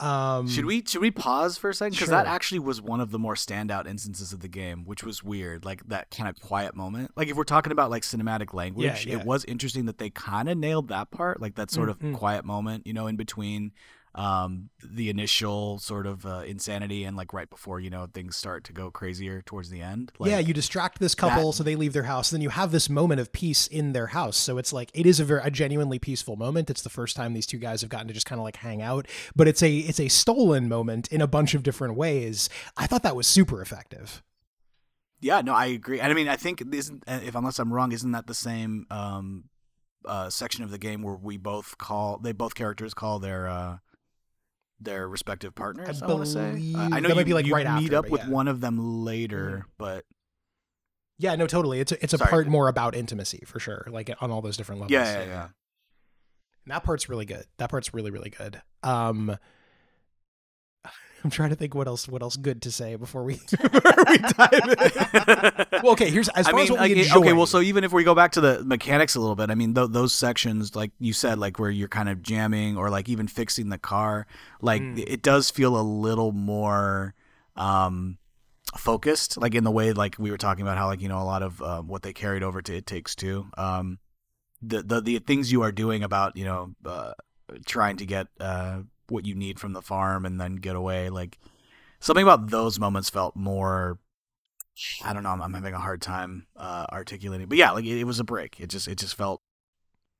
Um, Should we should we pause for a second because that actually was one of the more standout instances of the game, which was weird, like that kind of quiet moment. Like if we're talking about like cinematic language, yeah. it was interesting that they kind of nailed that part, like that sort Mhm. of quiet moment, you know, in between um the initial sort of uh, insanity and like right before you know things start to go crazier towards the end. Like, yeah, you distract this couple that- so they leave their house. Then you have this moment of peace in their house. So it's like it is a very a genuinely peaceful moment. It's the first time these two guys have gotten to just kind of like hang out. But it's a it's a stolen moment in a bunch of different ways. I thought that was super effective. Yeah, no, I agree. And I mean, I think isn't if unless I'm wrong, isn't that the same um, uh, section of the game where we both call they both characters call their uh, their respective partners? I, want to say. Uh, I know that you, might be, like, you right meet after, up with yeah. Mm-hmm. one of them later, but Yeah, no, totally. It's a, it's a Sorry. part more about intimacy for sure. Like on all those different levels. yeah, yeah, yeah. And that part's really good. That part's really really good. Um I'm trying to think what else what else good to say before we, before we dive in. well, okay, here's as I far as mean, what we okay, enjoy. okay, well, so even if we go back to the mechanics a little bit, I mean, th- those sections, like you said, like where you're kind of jamming or like even fixing the car, like Mm. it does feel a little more um, focused, like in the way, like we were talking about how, like you know, a lot of um, what they carried over to It Takes Two, um, the the the things you are doing about you know uh, trying to get uh, what you need from the farm and then get away, like something about those moments felt more I don't know. I'm, I'm having a hard time uh, articulating, but yeah, like it, it was a break. It just it just felt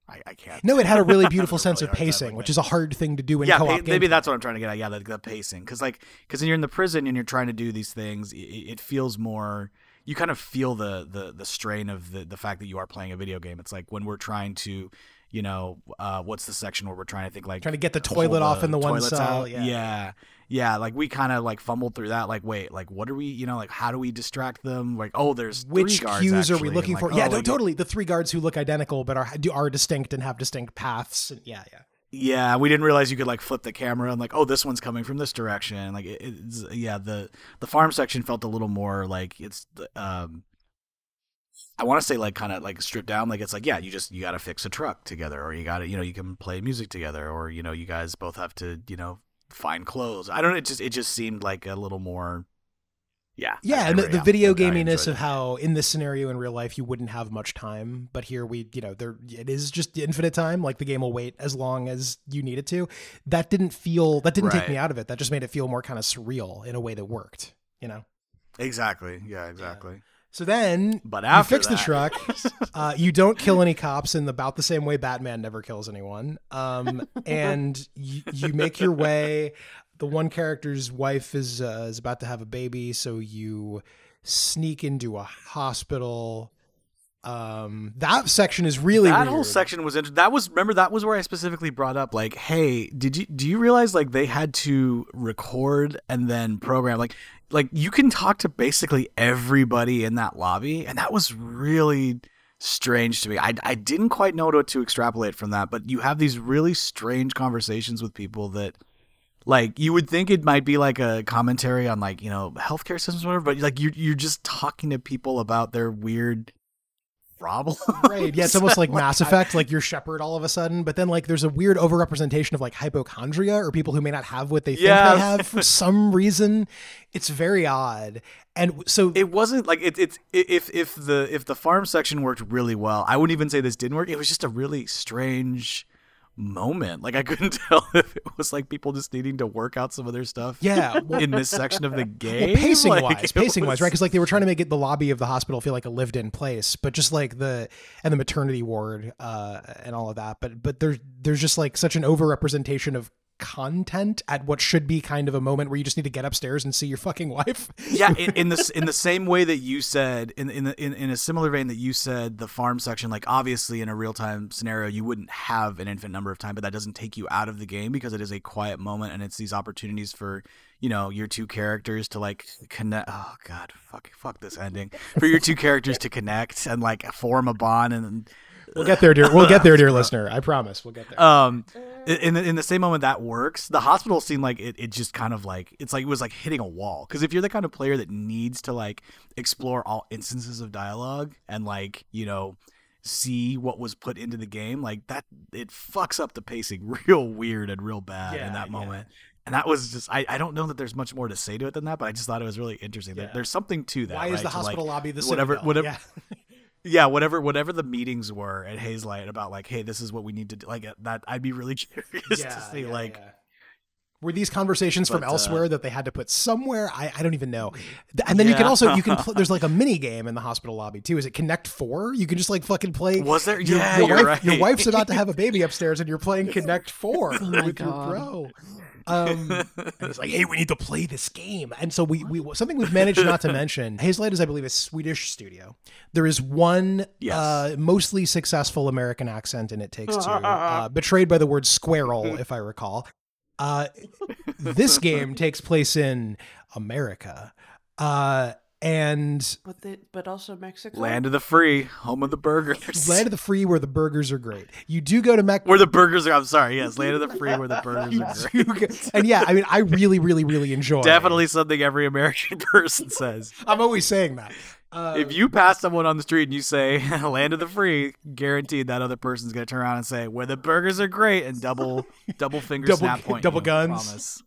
I, I can't. no, it had a really beautiful sense really of pacing, which is a hard thing to do in yeah, co-op pa- games. maybe that's what I'm trying to get at. Yeah, the, the pacing, because like because when you're in the prison and you're trying to do these things, it, it feels more. You kind of feel the the the strain of the the fact that you are playing a video game. It's like when we're trying to you know, uh, what's the section where we're trying to think like Trying to get the toilet off the in the one cell. Yeah. yeah, yeah. Like we kind of like fumbled through that. Like, wait, like what are we? You know, like how do we distract them? Like, oh, there's Which three guards, cues are actually, we and, looking like, for? oh, yeah, no, like, totally. The three guards who look identical but are do- are distinct and have distinct paths. And yeah, yeah. Yeah, we didn't realize you could like flip the camera and like, oh, this one's coming from this direction. Like, it, it's yeah, the the farm section felt a little more like it's um. I want to say like kind of like stripped down, like it's like yeah, you just you got to fix a truck together, or you got to you know you can play music together, or you know you guys both have to you know find clothes. I don't know, it just it just seemed like a little more, yeah, Yeah, I and the, the video gaminess of how in this scenario in real life you wouldn't have much time, but here we, you know, there it is just infinite time. Like the game will wait as long as you need it to. That didn't feel that didn't take me out of it. That just made it feel more kind of surreal in a way that worked. You know. exactly, yeah, exactly. So then But you after fix the truck. Uh, you don't kill any cops in about the same way Batman never kills anyone. Um, and you, you make your way. The one character's wife is uh, is about to have a baby, so you sneak into a hospital. Um, that section is really that weird. whole section was inter- that was remember that was where I specifically brought up like hey did you do you realize like they had to record and then program like like you can talk to basically everybody in that lobby and that was really strange to me. I, I didn't quite know what to extrapolate from that but you have these really strange conversations with people that like you would think it might be like a commentary on like you know healthcare systems or whatever but like you're, you're just talking to people about their weird problems Right. Yeah, it's almost like Mass Effect, like you're Shepard all of a sudden, but then like there's a weird overrepresentation of like hypochondria or people who may not have what they think Yeah. they have for some reason. It's very odd. And so it wasn't like it, it's if if the if the farm section worked really well i wouldn't even say this didn't work it was just a really strange moment like i couldn't tell if it was like people just needing to work out some of their stuff yeah, well, in this section of the game well, pacing Like, wise, pacing wise, right? Because like they were trying to make it the lobby of the hospital feel like a lived in place, but just like the and the maternity ward uh, and all of that. But but there's there's just like such an overrepresentation of content at what should be kind of a moment where you just need to get upstairs and see your fucking wife. yeah in, in this in the same way that you said in in, the, in in a similar vein that you said the farm section like obviously in a real-time scenario you wouldn't have an infinite number of time but that doesn't take you out of the game because it is a quiet moment and it's these opportunities for you know your two characters to like connect oh god fuck fuck this ending for your two characters to connect and like form a bond and We'll get there, dear. We'll get there, dear listener. I promise. We'll get there. um in the, in the same moment that works the hospital seemed like it, it just kind of like it's like it was like hitting a wall because if you're the kind of player that needs to like explore all instances of dialogue and like you know see what was put into the game like that it fucks up the pacing real weird and real bad Yeah, in that yeah. moment and that was just I, I don't know that there's much more to say to it than that but i just thought it was really interesting There- there's something to that Why is the To, like, hospital lobby the whatever- Citadel? whatever- Yeah. yeah whatever whatever the meetings were at hazelight about like hey this is what we need to do like that i'd be really curious to see yeah, like yeah. Were these conversations from But, uh, elsewhere that they had to put somewhere? I, I don't even know. And then you can also you can pl- there's like a mini game in the hospital lobby too. Is it Connect Four? You can just like fucking play. Was there? Your, Yeah, your you're wife, right. your wife's about to have a baby upstairs, and you're playing Connect Four Oh my with God. your bro. Um, and it's like, hey, we need to play this game. And so we, we something we've managed not to mention. Hazelight is, I believe, a Swedish studio. There is one Yes. uh, mostly successful American accent in It Takes Two, uh, betrayed by the word squirrel, if I recall. Uh, this game takes place in America. Uh, and But the, but also Mexico. Land of the free, home of the burgers. land of the free where the burgers are great. You do go to Mexico. where the burgers are. I'm sorry. Yes, land of the free, where the burgers are great. and yeah, I mean, I really, really, really enjoy. Definitely something every American person says. I'm always saying that. Uh, If you pass someone on the street and you say "land of the free," guaranteed that other person's gonna turn around and say "where the burgers are great" and double double finger Double- snap double you, guns. Promise.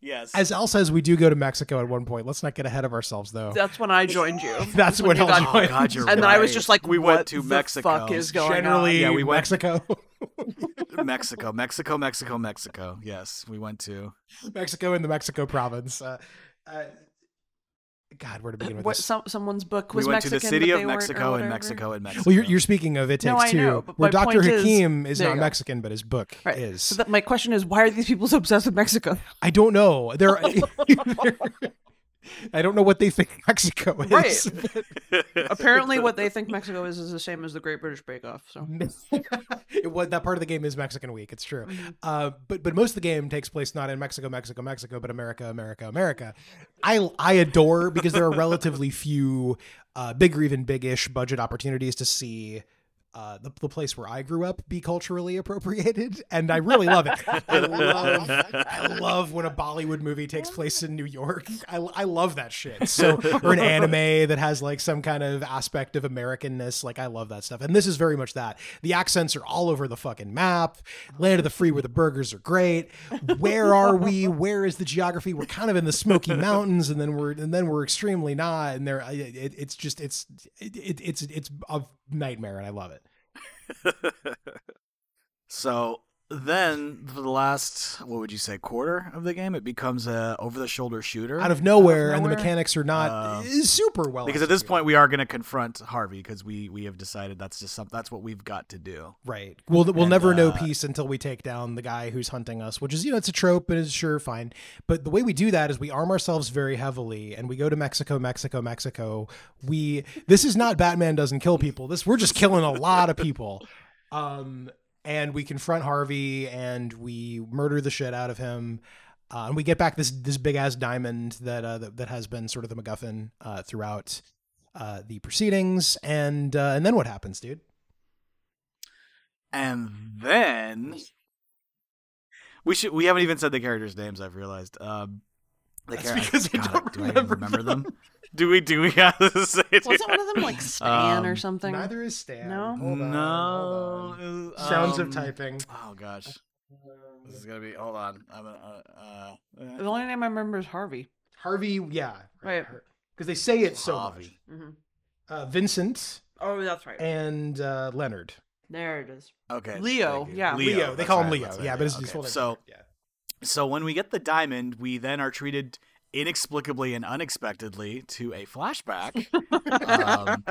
Yes. as Al says, we do go to Mexico at one point. Let's not get ahead of ourselves, though. That's when I joined you. That's when you Al got- oh God, you're and then I was just like, we went to the Mexico. fuck is going Generally, Yeah, we went- Mexico, Mexico, Mexico, Mexico, Mexico. Yes, we went to. Mexico in the Mexico province. Uh, uh, God, where to uh, begin with What, this? some, someone's book was we went Mexican, to the city of they weren't, or Mexico and. Mexico and Mexico. well, you're, you're speaking of It No, Takes I Two, know, but where my Doctor point is- Hakim is, not. Mexican, but his book Right. is. So that my question is, why are these people so obsessed with Mexico? I don't know. There, I don't know what they think Mexico is. Right. Apparently, what they think Mexico is is the same as the Great British Bake Off. So it was that part of the game is Mexican Week. It's true, Mm-hmm. uh, but but most of the game takes place not in Mexico, Mexico, Mexico, but America, America, America. I I adore because there are relatively few uh, big or even big-ish budget opportunities to see. Uh, the, the place where I grew up be culturally appropriated, and I really love it. I love, I love when a Bollywood movie takes place in New York. I, I love that shit. So, or an anime that has like some kind of aspect of Americanness. Like, I love that stuff. And this is very much that. The accents are all over the fucking map. Land of the free where the burgers are great. Where are we? Where is the geography? We're kind of in the Smoky Mountains, and then we're and then we're extremely not. And there, it, it's just it's it, it's it's a nightmare, and I love it. So then, for the last, what would you say, quarter of the game, it becomes a over-the-shoulder shooter Out of nowhere, and the mechanics are not Um, uh, super well. Because at this point, we are going to confront Harvey because we we have decided that's just something that's what we've got to do. Right. We'll we'll And, never know uh, peace until we take down the guy who's hunting us, which is you know it's a trope and it's sure fine. But the way we do that is we arm ourselves very heavily and we go to Mexico, Mexico, Mexico. We this is not Batman doesn't kill people. This we're just killing a lot of people. Um and we confront Harvey and we murder the shit out of him. Uh, and we get back this this big ass diamond that, uh, that that has been sort of the MacGuffin uh, throughout uh, the proceedings. And uh, and then what happens, dude? And then we should we haven't even said the characters' names. I've realized. Um, the That's char- because I God, don't do I even remember remember them. Do we? Do we have to say? it? wasn't one of them like Stan or Um, something? Neither is Stan. No? Hold on, no. hold on. uh, Sounds um, of typing. Oh gosh, this is gonna be. Hold on. I'm gonna. Uh, uh, The only name I remember is Harvey. Harvey, yeah, Right. Because they say it so much. Harvey. hmm Uh, Vincent Oh, that's right. and uh, Leonard. There it is. Okay. Leo, yeah. Leo. They that's call him Leo. that's Yeah, right, but it's okay. his full name. So, yeah. so when we get the diamond, we then are treated inexplicably and unexpectedly to a flashback um,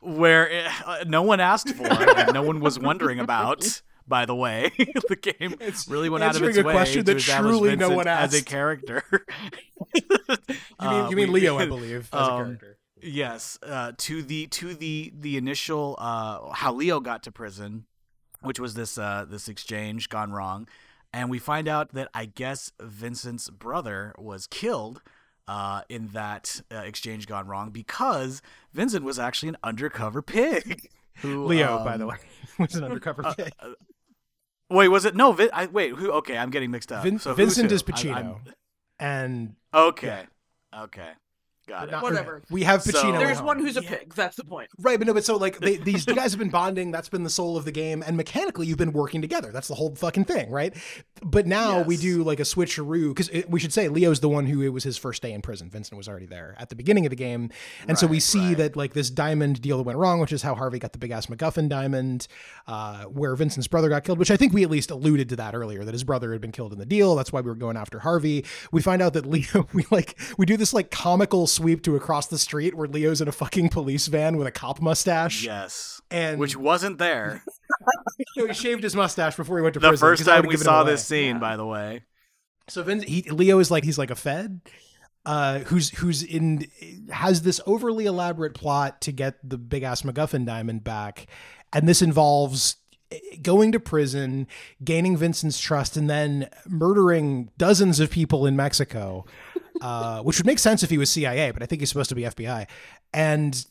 where it, uh, no one asked for and no one was wondering about. By the way, the game It's really went out of its a way question to that establish truly no one asked. as a character. You mean, you mean Leo, I believe, as a um, character. Yes, uh, to the to the the initial uh, how Leo got to prison, which was this uh, this exchange gone wrong, and we find out that I guess Vincent's brother was killed uh, in that uh, exchange gone wrong because Vincent was actually an undercover pig. Who, Leo, by um, the way, was an undercover pig. Wait, was it no? Vin- I, wait, who? Okay, I'm getting mixed up. Vin- So Vincent is I- Pacino, I'm- and okay, okay, got it. Whatever. We have So- Pacino. at There's one who's a Yeah. pig. That's the point. Right, but no, but so like they, these guys have been bonding. That's been the soul of the game, and mechanically you've been working together. That's the whole fucking thing, right? But now we do like a switcheroo because we should say Leo's the one who it was his first day in prison. Vincent was already there at the beginning of the game, and so we see right. that like this diamond deal that went wrong, which is how Harvey got the big ass MacGuffin diamond, uh, where Vincent's brother got killed. Which I think we at least alluded to that earlier that his brother had been killed in the deal. That's why we were going after Harvey. We find out that Leo, we like we do this like comical sweep to across the street where Leo's in a fucking police van with a cop mustache. Yes, And which wasn't there he shaved his mustache before he went to the prison. first 'cause that time we saw this scene. By the way. So Vince, he, Leo is like he's like a Fed, uh, who's who's in has this overly elaborate plot to get the big ass MacGuffin diamond back, and this involves going to prison, gaining Vincent's trust, and then murdering dozens of people in Mexico, uh, which would make sense if he was CIA, but I think he's supposed to be FBI, and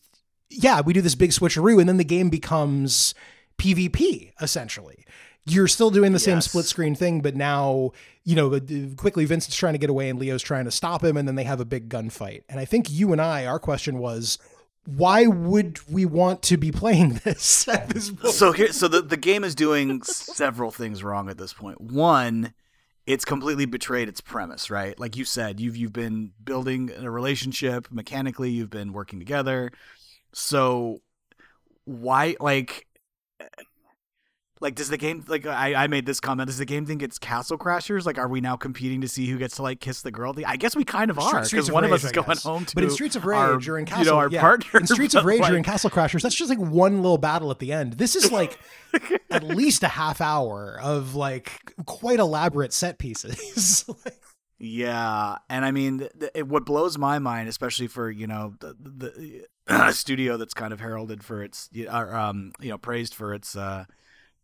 yeah, we do this big switcheroo, and then the game becomes PvP essentially. You're still doing the same split screen thing, but now you know quickly Vincent's trying to get away and Leo's trying to stop him, and then they have a big gunfight. And I think you and I, our question was, why would we want to be playing this at this point? So here, so the the game is doing several things wrong at this point. One, it's completely betrayed its premise, right? Like you said, you've you've been building a relationship mechanically. You've been working together. So why, like, like does the game like I, I made this comment? Does the game think it's Castle Crashers? Like, are we now competing to see who gets to like kiss the girl? I guess we kind of are because of one of Rage, us is going home to. But in Streets of Rage our, or in Castle, you know, our yeah, partner. in Streets of Rage or in Castle Crashers, that's just like one little battle at the end. This is like at least a half hour of like quite elaborate set pieces. Like, Yeah, and I mean, what blows my mind, especially for you know the, the, the studio that's kind of heralded for its, or, um, you know, praised for its uh,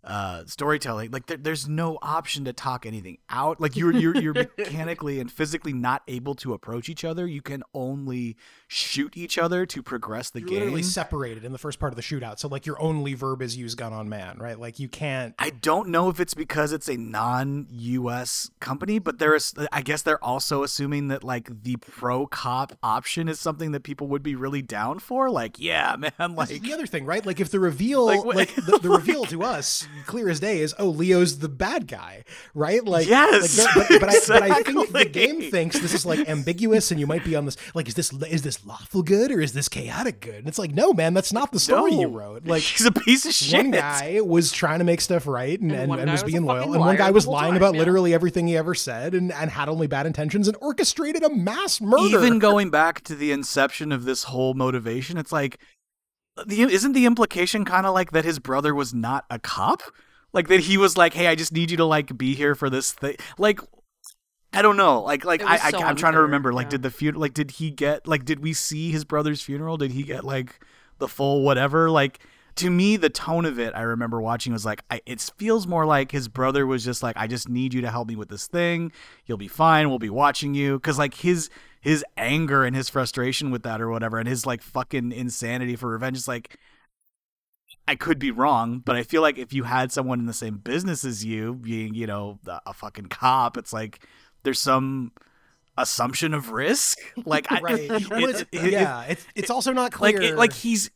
uh, storytelling. Like there, there's no option to talk anything out. Like you're you're you're mechanically and physically not able to approach each other. You can only shoot each other to progress the You're game. literally separated in the first part of the shootout. So like your only verb is use gun on man, right? Like you can't. I don't know if it's because it's a non-U.S. company, but there's, I guess they're also assuming that like the pro cop option is something that people would be really down for. Like, yeah, man, like the other thing, right? Like if the reveal, Like, like, the, the reveal to us, clear as day, is oh Leo's the bad guy, right? Like Yes, like, but, but, I, but I think the game thinks this is like ambiguous, and you might be on this like is this is this lawful good or is this chaotic good? And it's like no, man, that's not the story you wrote. Like he's a piece of shit. one guy was trying to make stuff right and, And and, and guy was was being loyal, and one guy was lying time, about yeah. literally everything he ever said and, and had only bad intentions and orchestrated a mass murder. Even going back to the inception of this whole motivation, it's like, the isn't the implication kind of like that his brother was not a cop? Like that he was like, hey, I just need you to like be here for this thing. Like, I don't know. Like, like I, was I so I'm trying to remember. Like, yeah. did the funeral? Like, did he get? Like, did we see his brother's funeral? Did he get like the full whatever? Like. To me, the tone of it, I remember watching was like, I, it feels more like his brother was just like, I just need you to help me with this thing. You'll be fine. We'll be watching you. Cause like his, his anger and his frustration with that or whatever, and his like fucking insanity for revenge is like, I could be wrong, but I feel like if you had someone in the same business as you, being you know a a fucking cop, it's like there's some assumption of risk. Like, I, right? it- Well, it's- it- it- yeah, it's it's also not clear. like it, like he's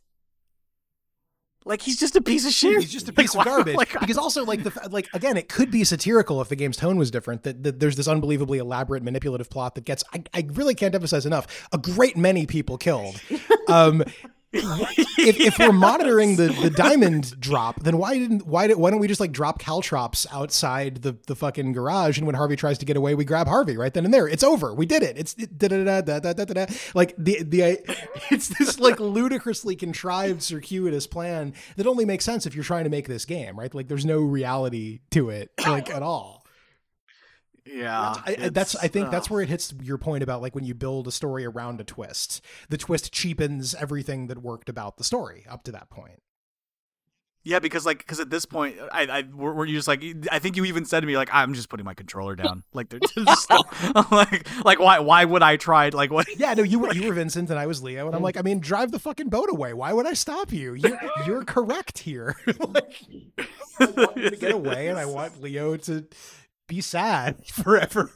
like he's just a piece of shit. He's just a Like, piece of why- garbage. like, because also, like the like again, it could be satirical if the game's tone was different. That, that there's this unbelievably elaborate, manipulative plot that gets. I, I really can't emphasize enough. A great many people killed. Um, if, if we're monitoring the, the diamond drop, then why didn't why did, why don't we just like drop caltrops outside the, the fucking garage? And when Harvey tries to get away, we grab Harvey right then and there. It's over. We did it. It's it, da, da, da, da, da, da, da, like the the it's this like ludicrously contrived circuitous plan that only makes sense if you're trying to make this game right. Like there's no reality to it like at all yeah, I, that's I think that's uh, where it hits your point about like when you build a story around a twist, the twist cheapens everything that worked about the story up to that point. Yeah, because like, because at this point, I, I, were, were you just like, I think you even said to me like, I'm just putting my controller down. Like, they're just like, like, why, why would I try? Like, what? Yeah, no, you were you were Vincent and I was Leo, and I'm mm. like, I mean, drive the fucking boat away. Why would I stop you? You're you're correct here. like, I want you to get away, and I want Leo to be sad forever.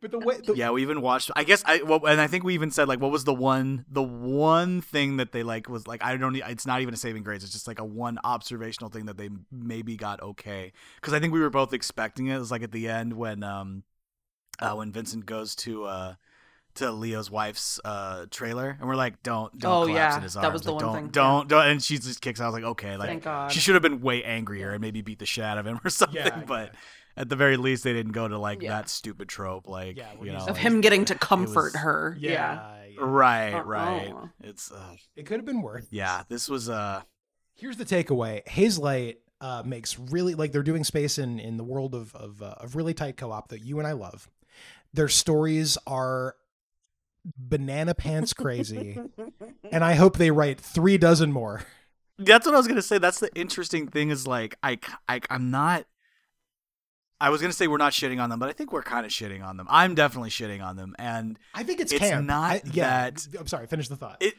but the way, the, Yeah, we even watched. I guess I, well, and I think we even said like, what was the one, the one thing that they like was like, I don't, it's not even a saving grace. It's just like a one observational thing that they maybe got okay. Because I think we were both expecting it. It was like at the end when, um, uh, when Vincent goes to, uh, to Leo's wife's uh trailer, and we're like, "Don't, don't Oh, collapse yeah, in his that was the like, one don't, thing, don't, don't." And she just kicks out. I was like, "Okay, like Thank God. she should have been way angrier and maybe beat the shit out of him or something." Yeah, but at the very least, they didn't go to like Yeah. that stupid trope, like Yeah, when you know, of him getting to comfort was- her. yeah, Yeah. yeah. Right, Uh-uh. right. It's uh, it could have been worse. yeah. This was uh, Here's the takeaway: Hazelight uh, makes really like they're doing space in in the world of of, uh, of really tight co-op that you and I love. Their stories are banana pants crazy, and I hope they write three dozen more. that's what I was gonna say. That's the interesting thing is like I, I I'm not. I was gonna say we're not shitting on them, but I think we're kind of shitting on them. I'm definitely shitting on them, and I think it's, It's camp. not I- yeah, that- I'm sorry. Finish the thought. it.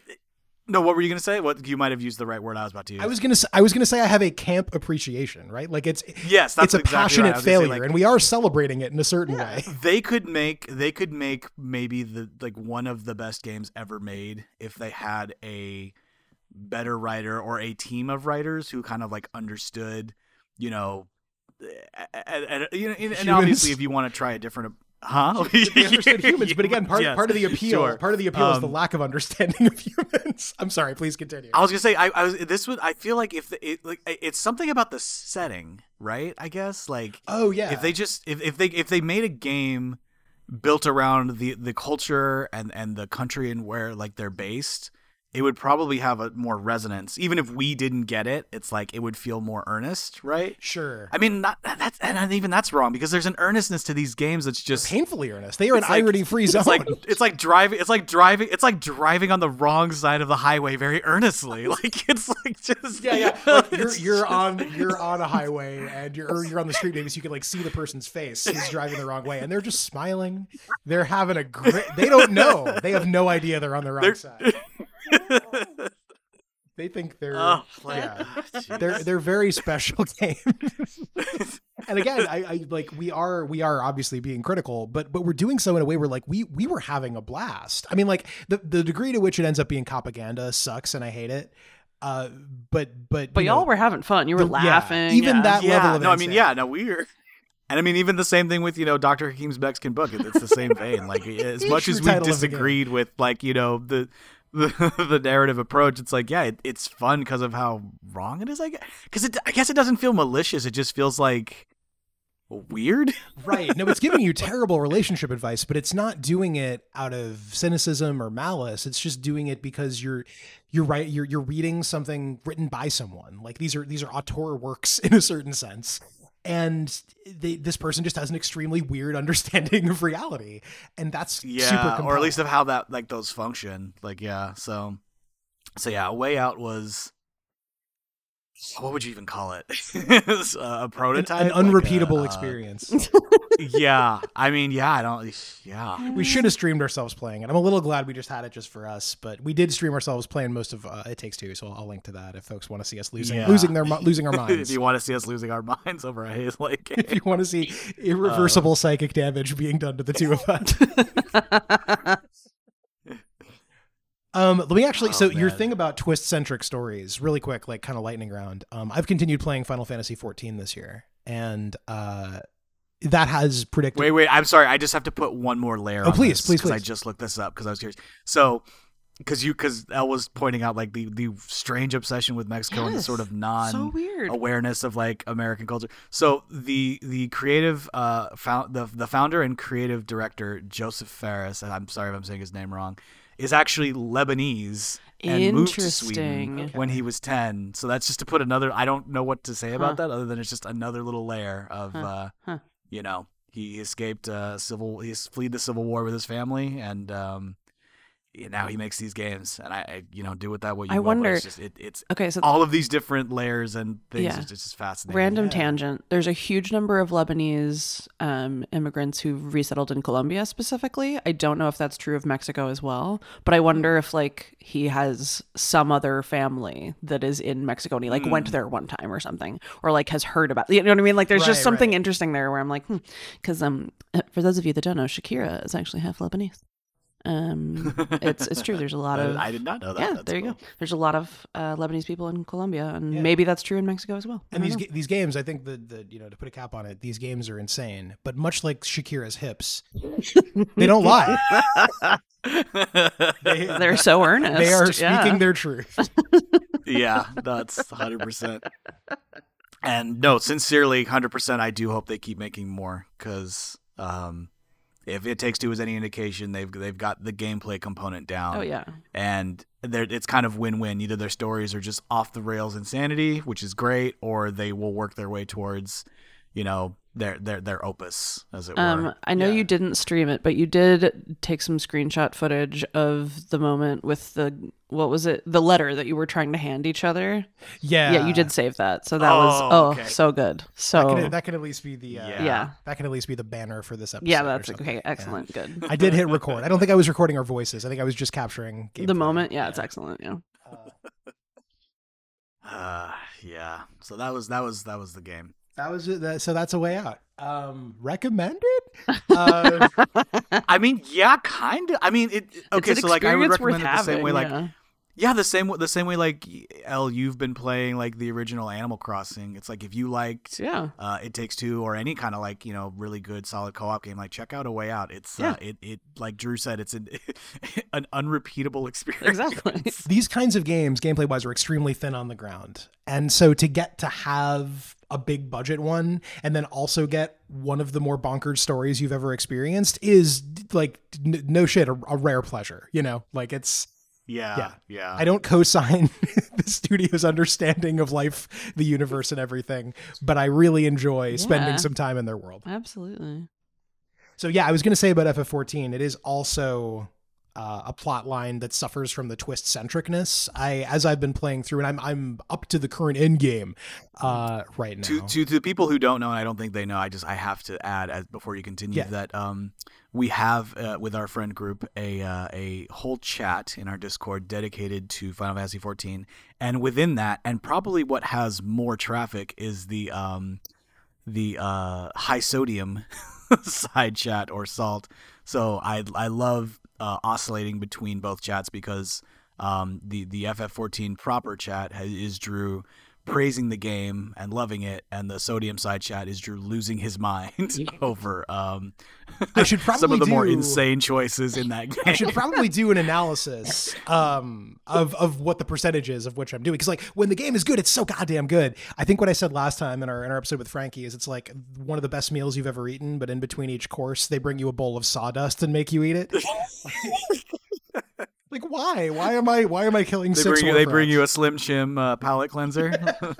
No, what were you gonna say? What you might have used the right word I was about to use. I was gonna say, I was gonna say I have a camp appreciation, right? Like it's yes, that's it's a exactly passionate was gonna say, failure, like, and we are celebrating it in a certain way. they could make they could make maybe the like one of the best games ever made if they had a better writer or a team of writers who kind of like understood you know eh, eh, eh, and, and, and obviously if you want to try a different huh They understood humans, but again, part Yes, part of the appeal, sure. part of the appeal is the Um, lack of understanding of humans. I'm sorry, please continue. I was gonna say I, I was this would I feel like if the, it like it's something about the setting right I guess like oh yeah, if they just if, if they if they made a game built around the the culture and and the country and where like they're based it would probably have a more resonance. Even if we didn't get it, it's like it would feel more earnest, right? Sure. I mean, not that's and even that's wrong because there's an earnestness to these games that's just painfully earnest. They are an like- irony-free zone. It's like it's like driving. It's like driving. It's like driving on the wrong side of the highway very earnestly. Like it's like just yeah, yeah. Like you're you're on you're on a highway and you're you're on the street maybe so you can like see the person's face who's driving the wrong way and they're just smiling. They're having a great. They don't know. They have no idea they're on the wrong They're- side. They think they're Oh, yeah. jeez. They're they're very special games. and again, I, I like we are we are obviously being critical, but but we're doing so in a way where like we we were having a blast. I mean, like the the degree to which it ends up being propaganda sucks, and I hate it. Uh, but but But you y'all know, were having fun. You were the- yeah, laughing. even yeah. that- yeah, level of no, I mean, yeah, no, we're. And I mean, even the same thing with you know Dr. Hakeem's Mexican book. It's the same vein. Like as much as we title of the game. disagreed with like you know the the, the narrative approach, it's like yeah, it, it's fun because of how wrong it is. I guess because it, I guess it doesn't feel malicious. It just feels like weird. right. No, it's giving you terrible relationship advice, but it's not doing it out of cynicism or malice. It's just doing it because you're you're right. You're you're reading something written by someone. Like these are these are auteur works in a certain sense. And they, this person just has an extremely weird understanding of reality, and that's super yeah, or at least of how that like those function. Like yeah, so so yeah, way out was. What would you even call it? It's, uh, a an, prototype, an Like a, unrepeatable uh, experience. yeah, I mean, yeah, I don't. Yeah, we should have streamed ourselves playing it. I'm a little glad we just had it just for us, but we did stream ourselves playing most of uh, It Takes Two, so I'll, I'll link to that if folks want to see us losing Yeah. losing their losing our minds. if you want to see us losing our minds over a Hazelight game. if you want to see irreversible psychic damage being done to the two of us. Um, let me actually. Oh, so your thing about twist centric stories, really quick, like kind of lightning round. Um, I've continued playing Final Fantasy 14 this year, and uh, that has predicted. Wait, wait, I'm sorry. I just have to put one more layer. Oh, on please, this, please, 'cause I just looked this up because I was curious. So, because you, because Elle was pointing out like the the strange obsession with Mexico and the sort of non so weird. awareness of like American culture. So the the creative uh found the the founder and creative director Josef Fares, I'm sorry if I'm saying his name wrong, is actually Lebanese and moved to Sweden Interesting. when he was 10. So that's just to put another I don't know what to say Huh. about that other than it's just another little layer of Huh. uh Huh. you know, he escaped uh civil he's fled the civil war with his family and um yeah, now he makes these games and I, I you know do with that what you I wonder- it's just it, it's Okay, so all of these different layers and things Yeah. is just, just fascinating. random Yeah. tangent. There's a huge number of Lebanese um, immigrants who've resettled in Colombia specifically. I don't know if that's true of Mexico as well, but I wonder if like he has some other family that is in Mexico and he like went Hmm. there one time or something, or like has heard about. You know what I mean? Like there's just something right. interesting there where I'm like, because um, for those of you that don't know, Shakira is actually half Lebanese. Um, it's it's true. There's a lot of I did not know that. yeah. That's there you cool. go. There's a lot of uh, Lebanese people in Colombia, and Yeah. maybe that's true in Mexico as well. I And these ga- these games, I think that the you know to put a cap on it, these games are insane. But much like Shakira's hips, they don't lie. They, They're so earnest. they are speaking yeah. their truth. yeah, that's hundred percent. And no, sincerely, hundred percent. I do hope they keep making more because um, if it takes two is any indication, they've they've got the gameplay component down. Oh yeah. and they're, it's kind of win-win. Either their stories are just off the rails insanity, which is great, or they will work their way towards, you know, their their their opus, as it Um, were. I know Yeah. you didn't stream it, but you did take some screenshot footage of the moment with the what was it? The letter that you were trying to hand each other. Yeah, Yeah, you did save that. So that was Oh, oh okay. so good. That So can, that can at least be the uh, Yeah. yeah. that can at least be the banner for this episode. Yeah, that's okay. Excellent. Good. I did hit record. I don't think I was recording our voices. I think I was just capturing The gameplay. moment, yeah, it's excellent. Yeah. Uh, yeah. So that was that was that was the game. That was it. That, so that's a way out. Um, recommended. Uh, I mean, yeah, kind of. I mean, it. Okay, so like I would experience recommend it the same having, way, like yeah. Yeah, the same the same way like L you've been playing like the original Animal Crossing. It's like if you liked yeah. uh, It Takes Two or any kind of like you know really good solid co-op game, like check out A Way Out. It's uh, it it like Drew said, it's an an unrepeatable experience. Exactly. these kinds of games, gameplay wise, are extremely thin on the ground. And so to get to have a big budget one and then also get one of the more bonkers stories you've ever experienced is like n- no shit, a, a rare pleasure. You know, like it's Yeah, Yeah. yeah. I don't co-sign the studio's understanding of life, the universe, and everything, but I really enjoy spending some time in their world. Absolutely. So yeah, I was going to say about FF14, it is also uh, a plot line that suffers from the twist centricness. I, as I've been playing through, and I'm I'm up to the current end game uh, right now. to, to to the people who don't know, and I don't think they know, I just I have to add as before you continue Yeah. that um we have uh, with our friend group a uh, a whole chat in our Discord dedicated to Final Fantasy 14, and within that, and probably what has more traffic is the um the uh high sodium side chat or salt. So I I love uh, oscillating between both chats because um, the the FF14 proper chat ha- is Drew praising the game and loving it, and the sodium side chat is Drew losing his mind over um, I should probably some of the more insane choices in that game. I should probably do an analysis um, of of what the percentage is of which I'm doing because like when the game is good, it's so goddamn good. I think what I said last time in our in our episode with Frankie is it's like one of the best meals you've ever eaten, but in between each course, they bring you a bowl of sawdust and make you eat it. Like why? Why am I why am I killing They six? bring you. They bring you a Slim Jim uh, palate cleanser.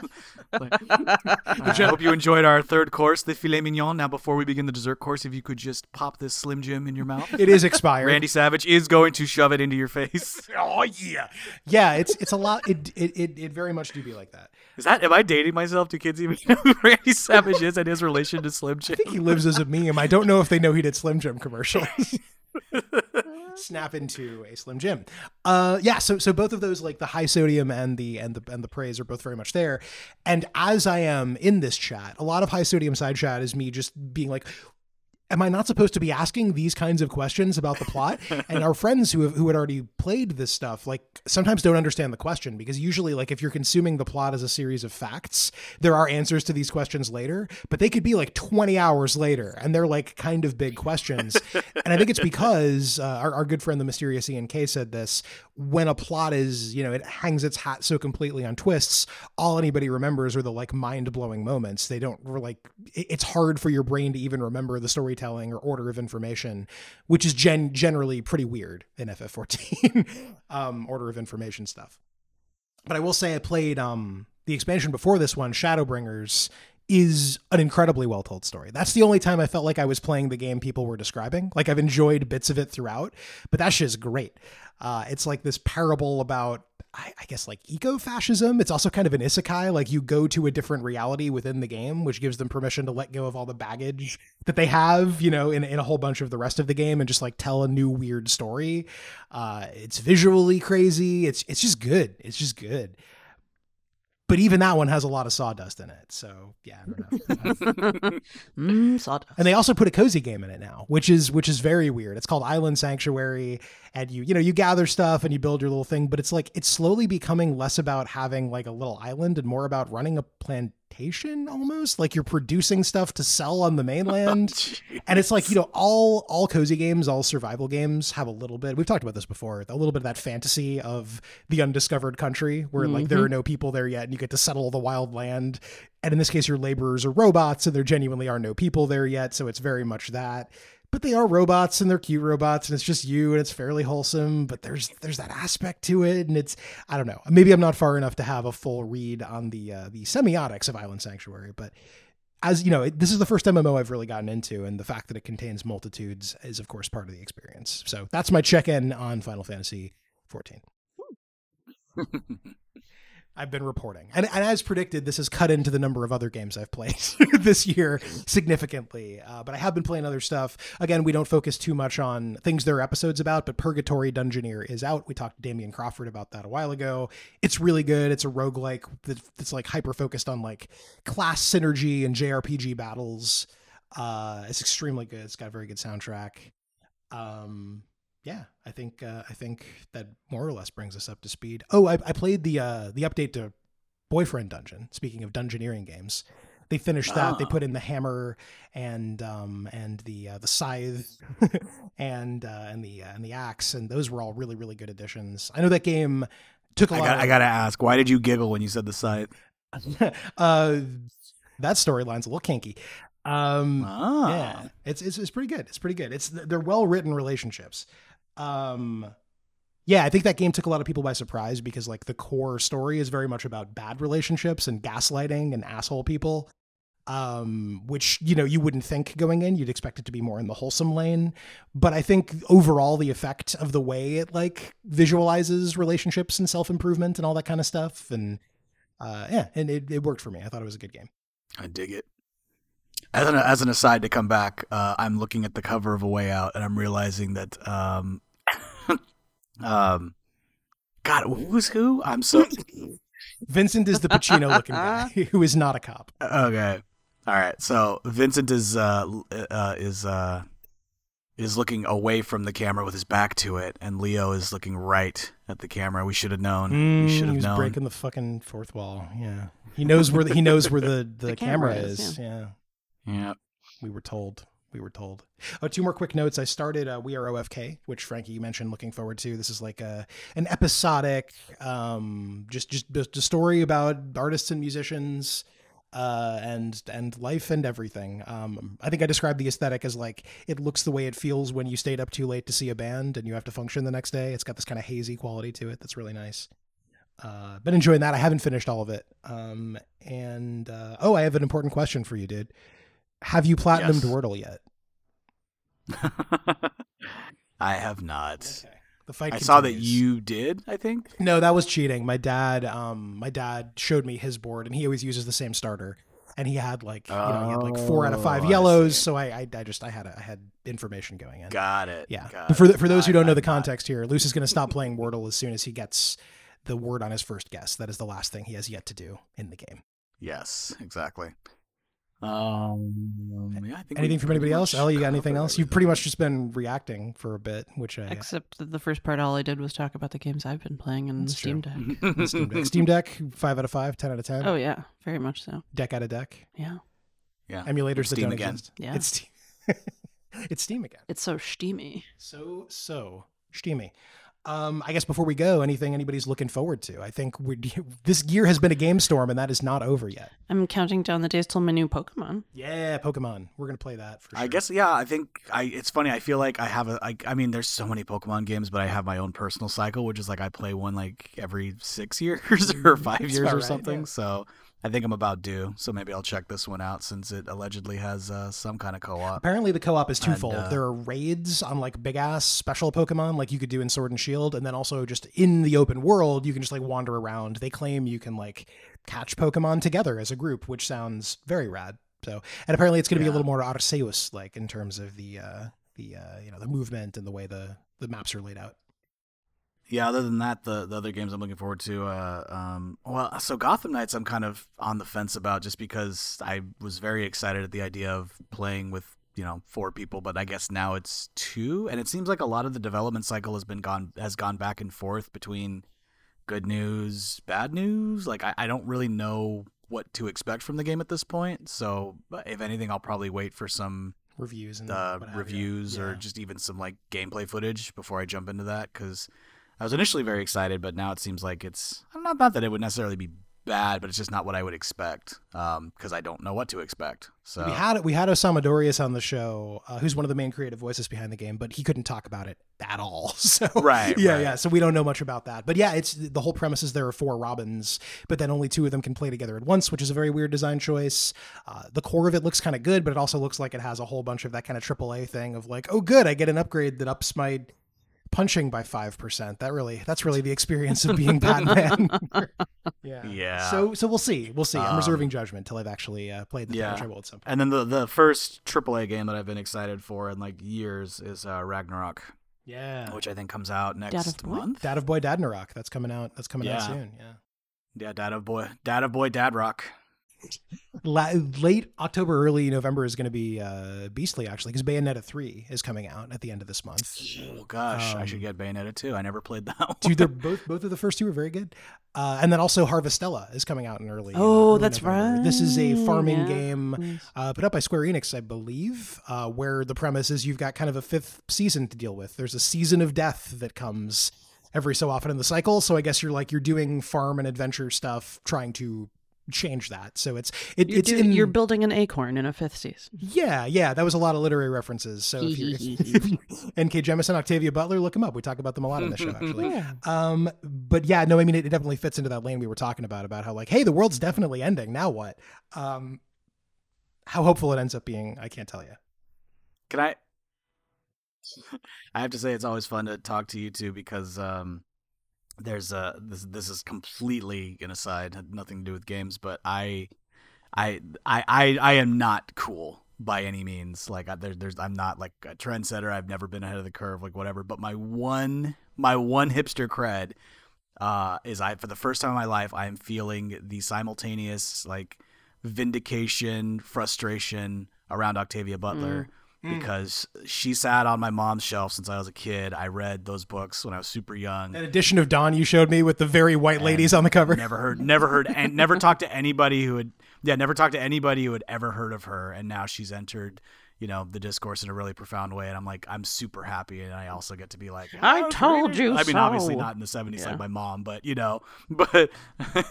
Like, I hope you enjoyed our third course, the filet mignon. Now, before we begin the dessert course, if you could just pop this Slim Jim in your mouth. It is expired. Randy Savage is going to shove it into your face. oh yeah, yeah. It's it's a lot. It it it, it very much do be like that. Is that? Am I dating myself? Do kids even know who Randy Savage is and his relation to Slim Jim? I think he lives as a meme. I don't know if they know he did Slim Jim commercials. Snap into a Slim Jim. Uh, yeah. So so both of those, like the high sodium and the and the and the praise, are both very much there. And as I am in this chat, a lot of high sodium side chat is me just being like. Am I not supposed to be asking these kinds of questions about the plot? and our friends who have, who had already played this stuff, like sometimes don't understand the question because usually, like if you're consuming the plot as a series of facts, there are answers to these questions later, but they could be like 20 hours later, and they're like kind of big questions. and I think it's because uh, our, our good friend the mysterious Ian K said this: when a plot is, you know, it hangs its hat so completely on twists, all anybody remembers are the like mind blowing moments. They don't like. It's hard for your brain to even remember the storytelling or order of information, which is gen- generally pretty weird in FF14 um, order of information stuff. But I will say I played um, the expansion before this one, Shadowbringers, is an incredibly well told story. That's the only time I felt like I was playing the game people were describing. Like I've enjoyed bits of it throughout, but that shit is great. Uh, it's like this parable about, I, I guess, like eco fascism. It's also kind of an isekai. Like you go to a different reality within the game, which gives them permission to let go of all the baggage that they have, you know, in, in a whole bunch of the rest of the game and just like tell a new weird story. Uh, it's visually crazy. It's it's just good. It's just good. But even that one has a lot of sawdust in it. So yeah, I don't know. mm, sawdust. and they also put a cozy game in it now, which is which is very weird. It's called Island Sanctuary, and you you know you gather stuff and you build your little thing, but it's like it's slowly becoming less about having like a little island and more about running a plantation almost. Like you're producing stuff to sell on the mainland. Oh, and it's like, you know, all all cozy games, all survival games have a little bit. We've talked about this before. A little bit of that fantasy of the undiscovered country where like there are mm-hmm. no people there yet and you get to settle the wild land. And in this case your laborers are robots and there genuinely are no people there yet, so it's very much that. But they are robots and they're cute robots and it's just you and it's fairly wholesome, but there's there's that aspect to it and it's I don't know. Maybe I'm not far enough to have a full read on the uh, the semiotics of Island Sanctuary, but as you know, it, this is the first MMO I've really gotten into, and the fact that it contains multitudes is, of course, part of the experience. So that's my check-in on Final Fantasy 14. I've been reporting, and, and as predicted, this has cut into the number of other games I've played this year significantly. Uh, but I have been playing other stuff. Again, we don't focus too much on things there are episodes about, but Purgatory Dungeoneer is out. We talked to Damian Crawford about that a while ago. It's really good. It's a roguelike that- that's like hyper focused on like class synergy and JRPG battles. Uh, it's extremely good. It's got a very good soundtrack. Um, yeah, I think uh, I think that more or less brings us up to speed. Oh, I, I played the uh, the update to Boyfriend Dungeon. Speaking of dungeoneering games, they finished that. They Ah. put in the hammer and um and the uh, the scythe and uh, and the uh, and the axe, and those were all really really good additions. I know that game took a I lot. got, of, I gotta ask, why did you giggle when you said the scythe? uh, that storyline's a little kinky. Um, Ah. yeah, it's, it's it's pretty good. It's pretty good. It's they're well written relationships. Um, Yeah, I think that game took a lot of people by surprise because like the core story is very much about bad relationships and gaslighting and asshole people. Um, which you know you wouldn't think going in. You'd expect it to be more in the wholesome lane, but I think overall the effect of the way it like visualizes relationships and self improvement and all that kind of stuff, and uh, yeah, and it, it worked for me. I thought it was a good game. I dig it. As an as an aside to come back, uh, I'm looking at the cover of A Way Out, and I'm realizing that um, um, God, who's who? I'm so Vincent is the Pacino looking guy who is not a cop. okay. All right, so Vincent is uh, uh is uh is looking away from the camera with his back to it, and Leo is looking right at the camera. We should have known. Mm, we should have was known. breaking the fucking fourth wall. Yeah, he knows where the, he knows where the, the, The camera, camera is. is, Yeah. Yeah. we were told. We were told. Oh, two more quick notes. I started uh, We Are OFK, which Frankie you mentioned. Looking forward to. This is like a an episodic, um, just just just a story about artists and musicians, uh, and and life and everything. Um, I think I described the aesthetic as like it looks the way it feels when you stayed up too late to see a band and you have to function the next day. It's got this kind of hazy quality to it that's really nice. Uh, been enjoying that. I haven't finished all of it. Um, and uh, oh, I have an important question for you, dude. Have you platinumed Yes. Wordle yet? I have not. Okay. The fight. I saw that you did. I think. No, that was cheating. My dad, um, my dad showed me his board, and he always uses the same starter. And he had like, you know, he had like four out of five yellows. see. So I, I, I just, I had, a, I had information going in. Got it. yeah. Got for the, for those who don't know the context here, Luce is going to stop playing Wordle as soon as he gets the word on his first guess. That is the last thing he has yet to do in the game. Yes, exactly. Um, yeah, I think Anything from anybody else? much Ellie, you got anything else? You've pretty much just been reacting for a bit, which I Except that the first part, all I did was talk about the games I've been playing in That's Steam Deck. Steam Deck. Steam Deck, five out of five, 10 out of 10. Oh yeah, very much so. Deck out of deck. Yeah, yeah. Emulators It's that Steam don't again. exist. Yeah. It's Steam. it's Steam again. it's so steamy. So so steamy. Um, I guess before we go, anything anybody's looking forward to? I think we this year has been a game storm, and that is not over yet. I'm counting down the days till my new Pokemon. Yeah, Pokemon. We're gonna play that for sure. I guess yeah. I think I. It's funny. I feel like I have a. I, I mean, there's so many Pokemon games, but I have my own personal cycle, which is like I play one like every six years or five That's years or right, something. yeah. So I think I'm about due. So maybe I'll check this one out since it allegedly has uh, some kind of co-op. Apparently, the co-op is And, twofold. uh, there are raids on like big ass special Pokemon, like you could do in Sword and Shield, and then also just in the open world, you can just like wander around. They claim you can like catch Pokemon together as a group, which sounds very rad. So, and apparently, it's going to be a little more Arceus like in terms of the uh, the uh, you know the movement and the way the the maps are laid out. Yeah, other than that, the, the other games I'm looking forward to, uh, um, well, so Gotham Knights, I'm kind of on the fence about just because I was very excited at the idea of playing with, you know, four people, but I guess now it's two, and it seems like a lot of the development cycle has been gone has gone back and forth between good news, bad news. Like I, I don't really know what to expect from the game at this point. So if anything, I'll probably wait for some Reviews and uh, what have you. reviews or just even some like gameplay footage before I jump into that because I was initially very excited, but now it seems like it's not not that it would necessarily be bad, but it's just not what I would expect because I don't know what to expect. So We had we had Osama Dorias on the show, uh, who's one of the main creative voices behind the game, but he couldn't talk about it at all. So Right, yeah, right. yeah. So we don't know much about that. But yeah, it's the whole premise is there are four Robins, but then only two of them can play together at once, which is a very weird design choice. Uh, the core of it looks kind of good, but it also looks like it has a whole bunch of that kind of AAA thing of like, oh, good, I get an upgrade that ups my punching by five percent. That really that's really the experience of being Batman. yeah. Yeah. So so we'll see. We'll see. I'm Um, reserving judgment until I've actually uh, played the Yeah. thing, which I will at some point. and then the the first AAA game that I've been excited for in like years is uh, Ragnarok, Yeah. which I think comes out of next what? month. Dad of Boy Dadnarok. That's coming out. That's coming out soon. Yeah. yeah, Dad of Boy, Dad of Boy, Dad Rock. La- late October, early November is going to be uh, beastly actually because Bayonetta three is coming out at the end of this month. Oh gosh, I Um, should get Bayonetta two. I never played that one. Dude, they're both both of the first two are very good. Uh, and then also Harvestella is coming out in early. uh, Oh, early that's November. This is a farming yeah. game uh, put up by Square Enix, I believe, uh, where the premise is you've got kind of a fifth season to deal with. There's a season of death that comes every so often in the cycle. So I guess you're like you're doing farm and adventure stuff, trying to change that. So it's it, You're, it's do- in you're building an acorn in a fifth season. yeah yeah that was a lot of literary references. So if you're if, N.K. Jemisin, Octavia Butler, look them up. We talk about them a lot on the show actually. Um, but yeah, no, I mean, it, it definitely fits into that lane we were talking about, about how like, hey, the world's definitely ending. Now what? Um, how hopeful it ends up being, I can't tell you. Can I? I have to say it's always fun to talk to you two because um, there's a this this is completely an aside, had nothing to do with games, but I I I I, I am not cool by any means. Like I, there, there's I'm not like a trendsetter. I've never been ahead of the curve, like whatever. But my one my one hipster cred uh, is I for the first time in my life I am feeling the simultaneous like vindication, frustration around Octavia Butler Mm. because she sat on my mom's shelf since I was a kid. I read those books when I was super young. That edition of Dawn you showed me with the very white ladies on the cover. Never heard, never heard, and never talked to anybody who had, yeah, never talked to anybody who had ever heard of her. And now she's entered, you know, the discourse in a really profound way. And I'm like, I'm super happy, and I also get to be like, I "Oh, was told you I mean, obviously not in the '70s Yeah. like my mom, but you know, but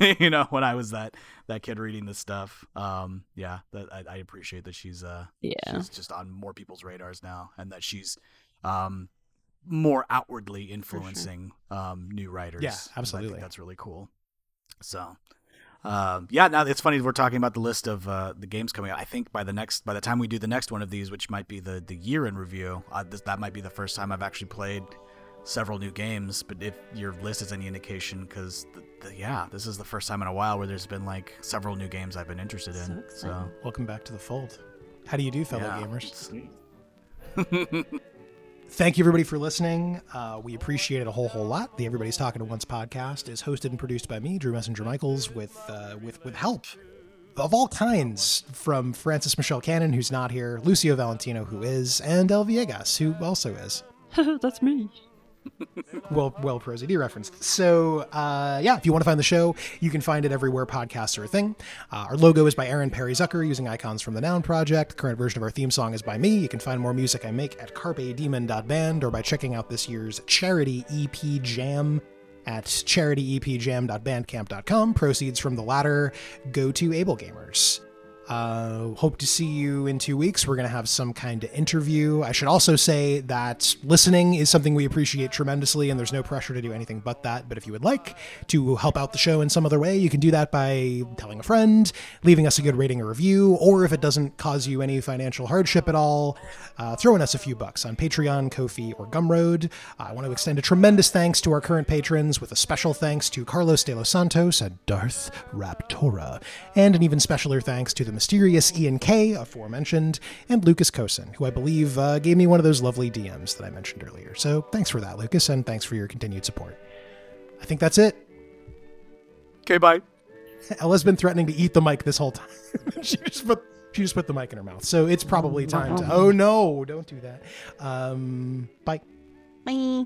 you know, when I was that that kid reading this stuff, um, yeah, that I, I appreciate that she's uh Yeah. she's just on more people's radars now, and that she's um more outwardly influencing um new writers. Yeah, I absolutely. think that's really cool. So, um, yeah, now it's funny we're talking about the list of uh, the games coming out. I think by the next, by the time we do the next one of these, which might be the the year in review, uh, this, that might be the first time I've actually played several new games. But if your list is any indication, because yeah, this is the first time in a while where there's been like several new games I've been interested in. So So. Welcome back to the fold. How do you do, fellow yeah, gamers? Thank you, everybody, for listening. Uh, we appreciate it a whole, whole lot. The Everybody's Talking to Once podcast is hosted and produced by me, Drew Messinger Michaels, with uh, with with help of all kinds from Francis Michelle Cannon, who's not here, Lucio Valentino, who is, and El Viegas, who also is. That's me. Well, well, Pro ZD referenced. So, uh, yeah, if you want to find the show, you can find it everywhere podcasts are a thing. Uh, our logo is by Aaron Perry Zucker using icons from the Noun Project. The current version of our theme song is by me. You can find more music I make at carpedemon.band or by checking out this year's charity EP Jam at charityepjam.bandcamp.com. Proceeds from the latter go to Able Gamers. Uh, hope to see you in two weeks. We're going to have some kind of interview. I should also say that listening is something we appreciate tremendously, and there's no pressure to do anything but that. But if you would like to help out the show in some other way, you can do that by telling a friend, leaving us a good rating or review, or if it doesn't cause you any financial hardship at all, uh, throwing us a few bucks on Patreon, Kofi, or Gumroad. Uh, I want to extend a tremendous thanks to our current patrons, with a special thanks to Carlos de los Santos and Darth Raptora, and an even specialer thanks to the mysterious Ian K, aforementioned, and Lucas Kosin, who I believe uh, gave me one of those lovely DMs that I mentioned earlier. So thanks for that, Lucas, and thanks for your continued support. I think that's it. okay, bye. Ella's been threatening to eat the mic this whole time. she just put she just put the mic in her mouth. So it's probably time to. Oh no! Don't do that. Um, bye. Bye.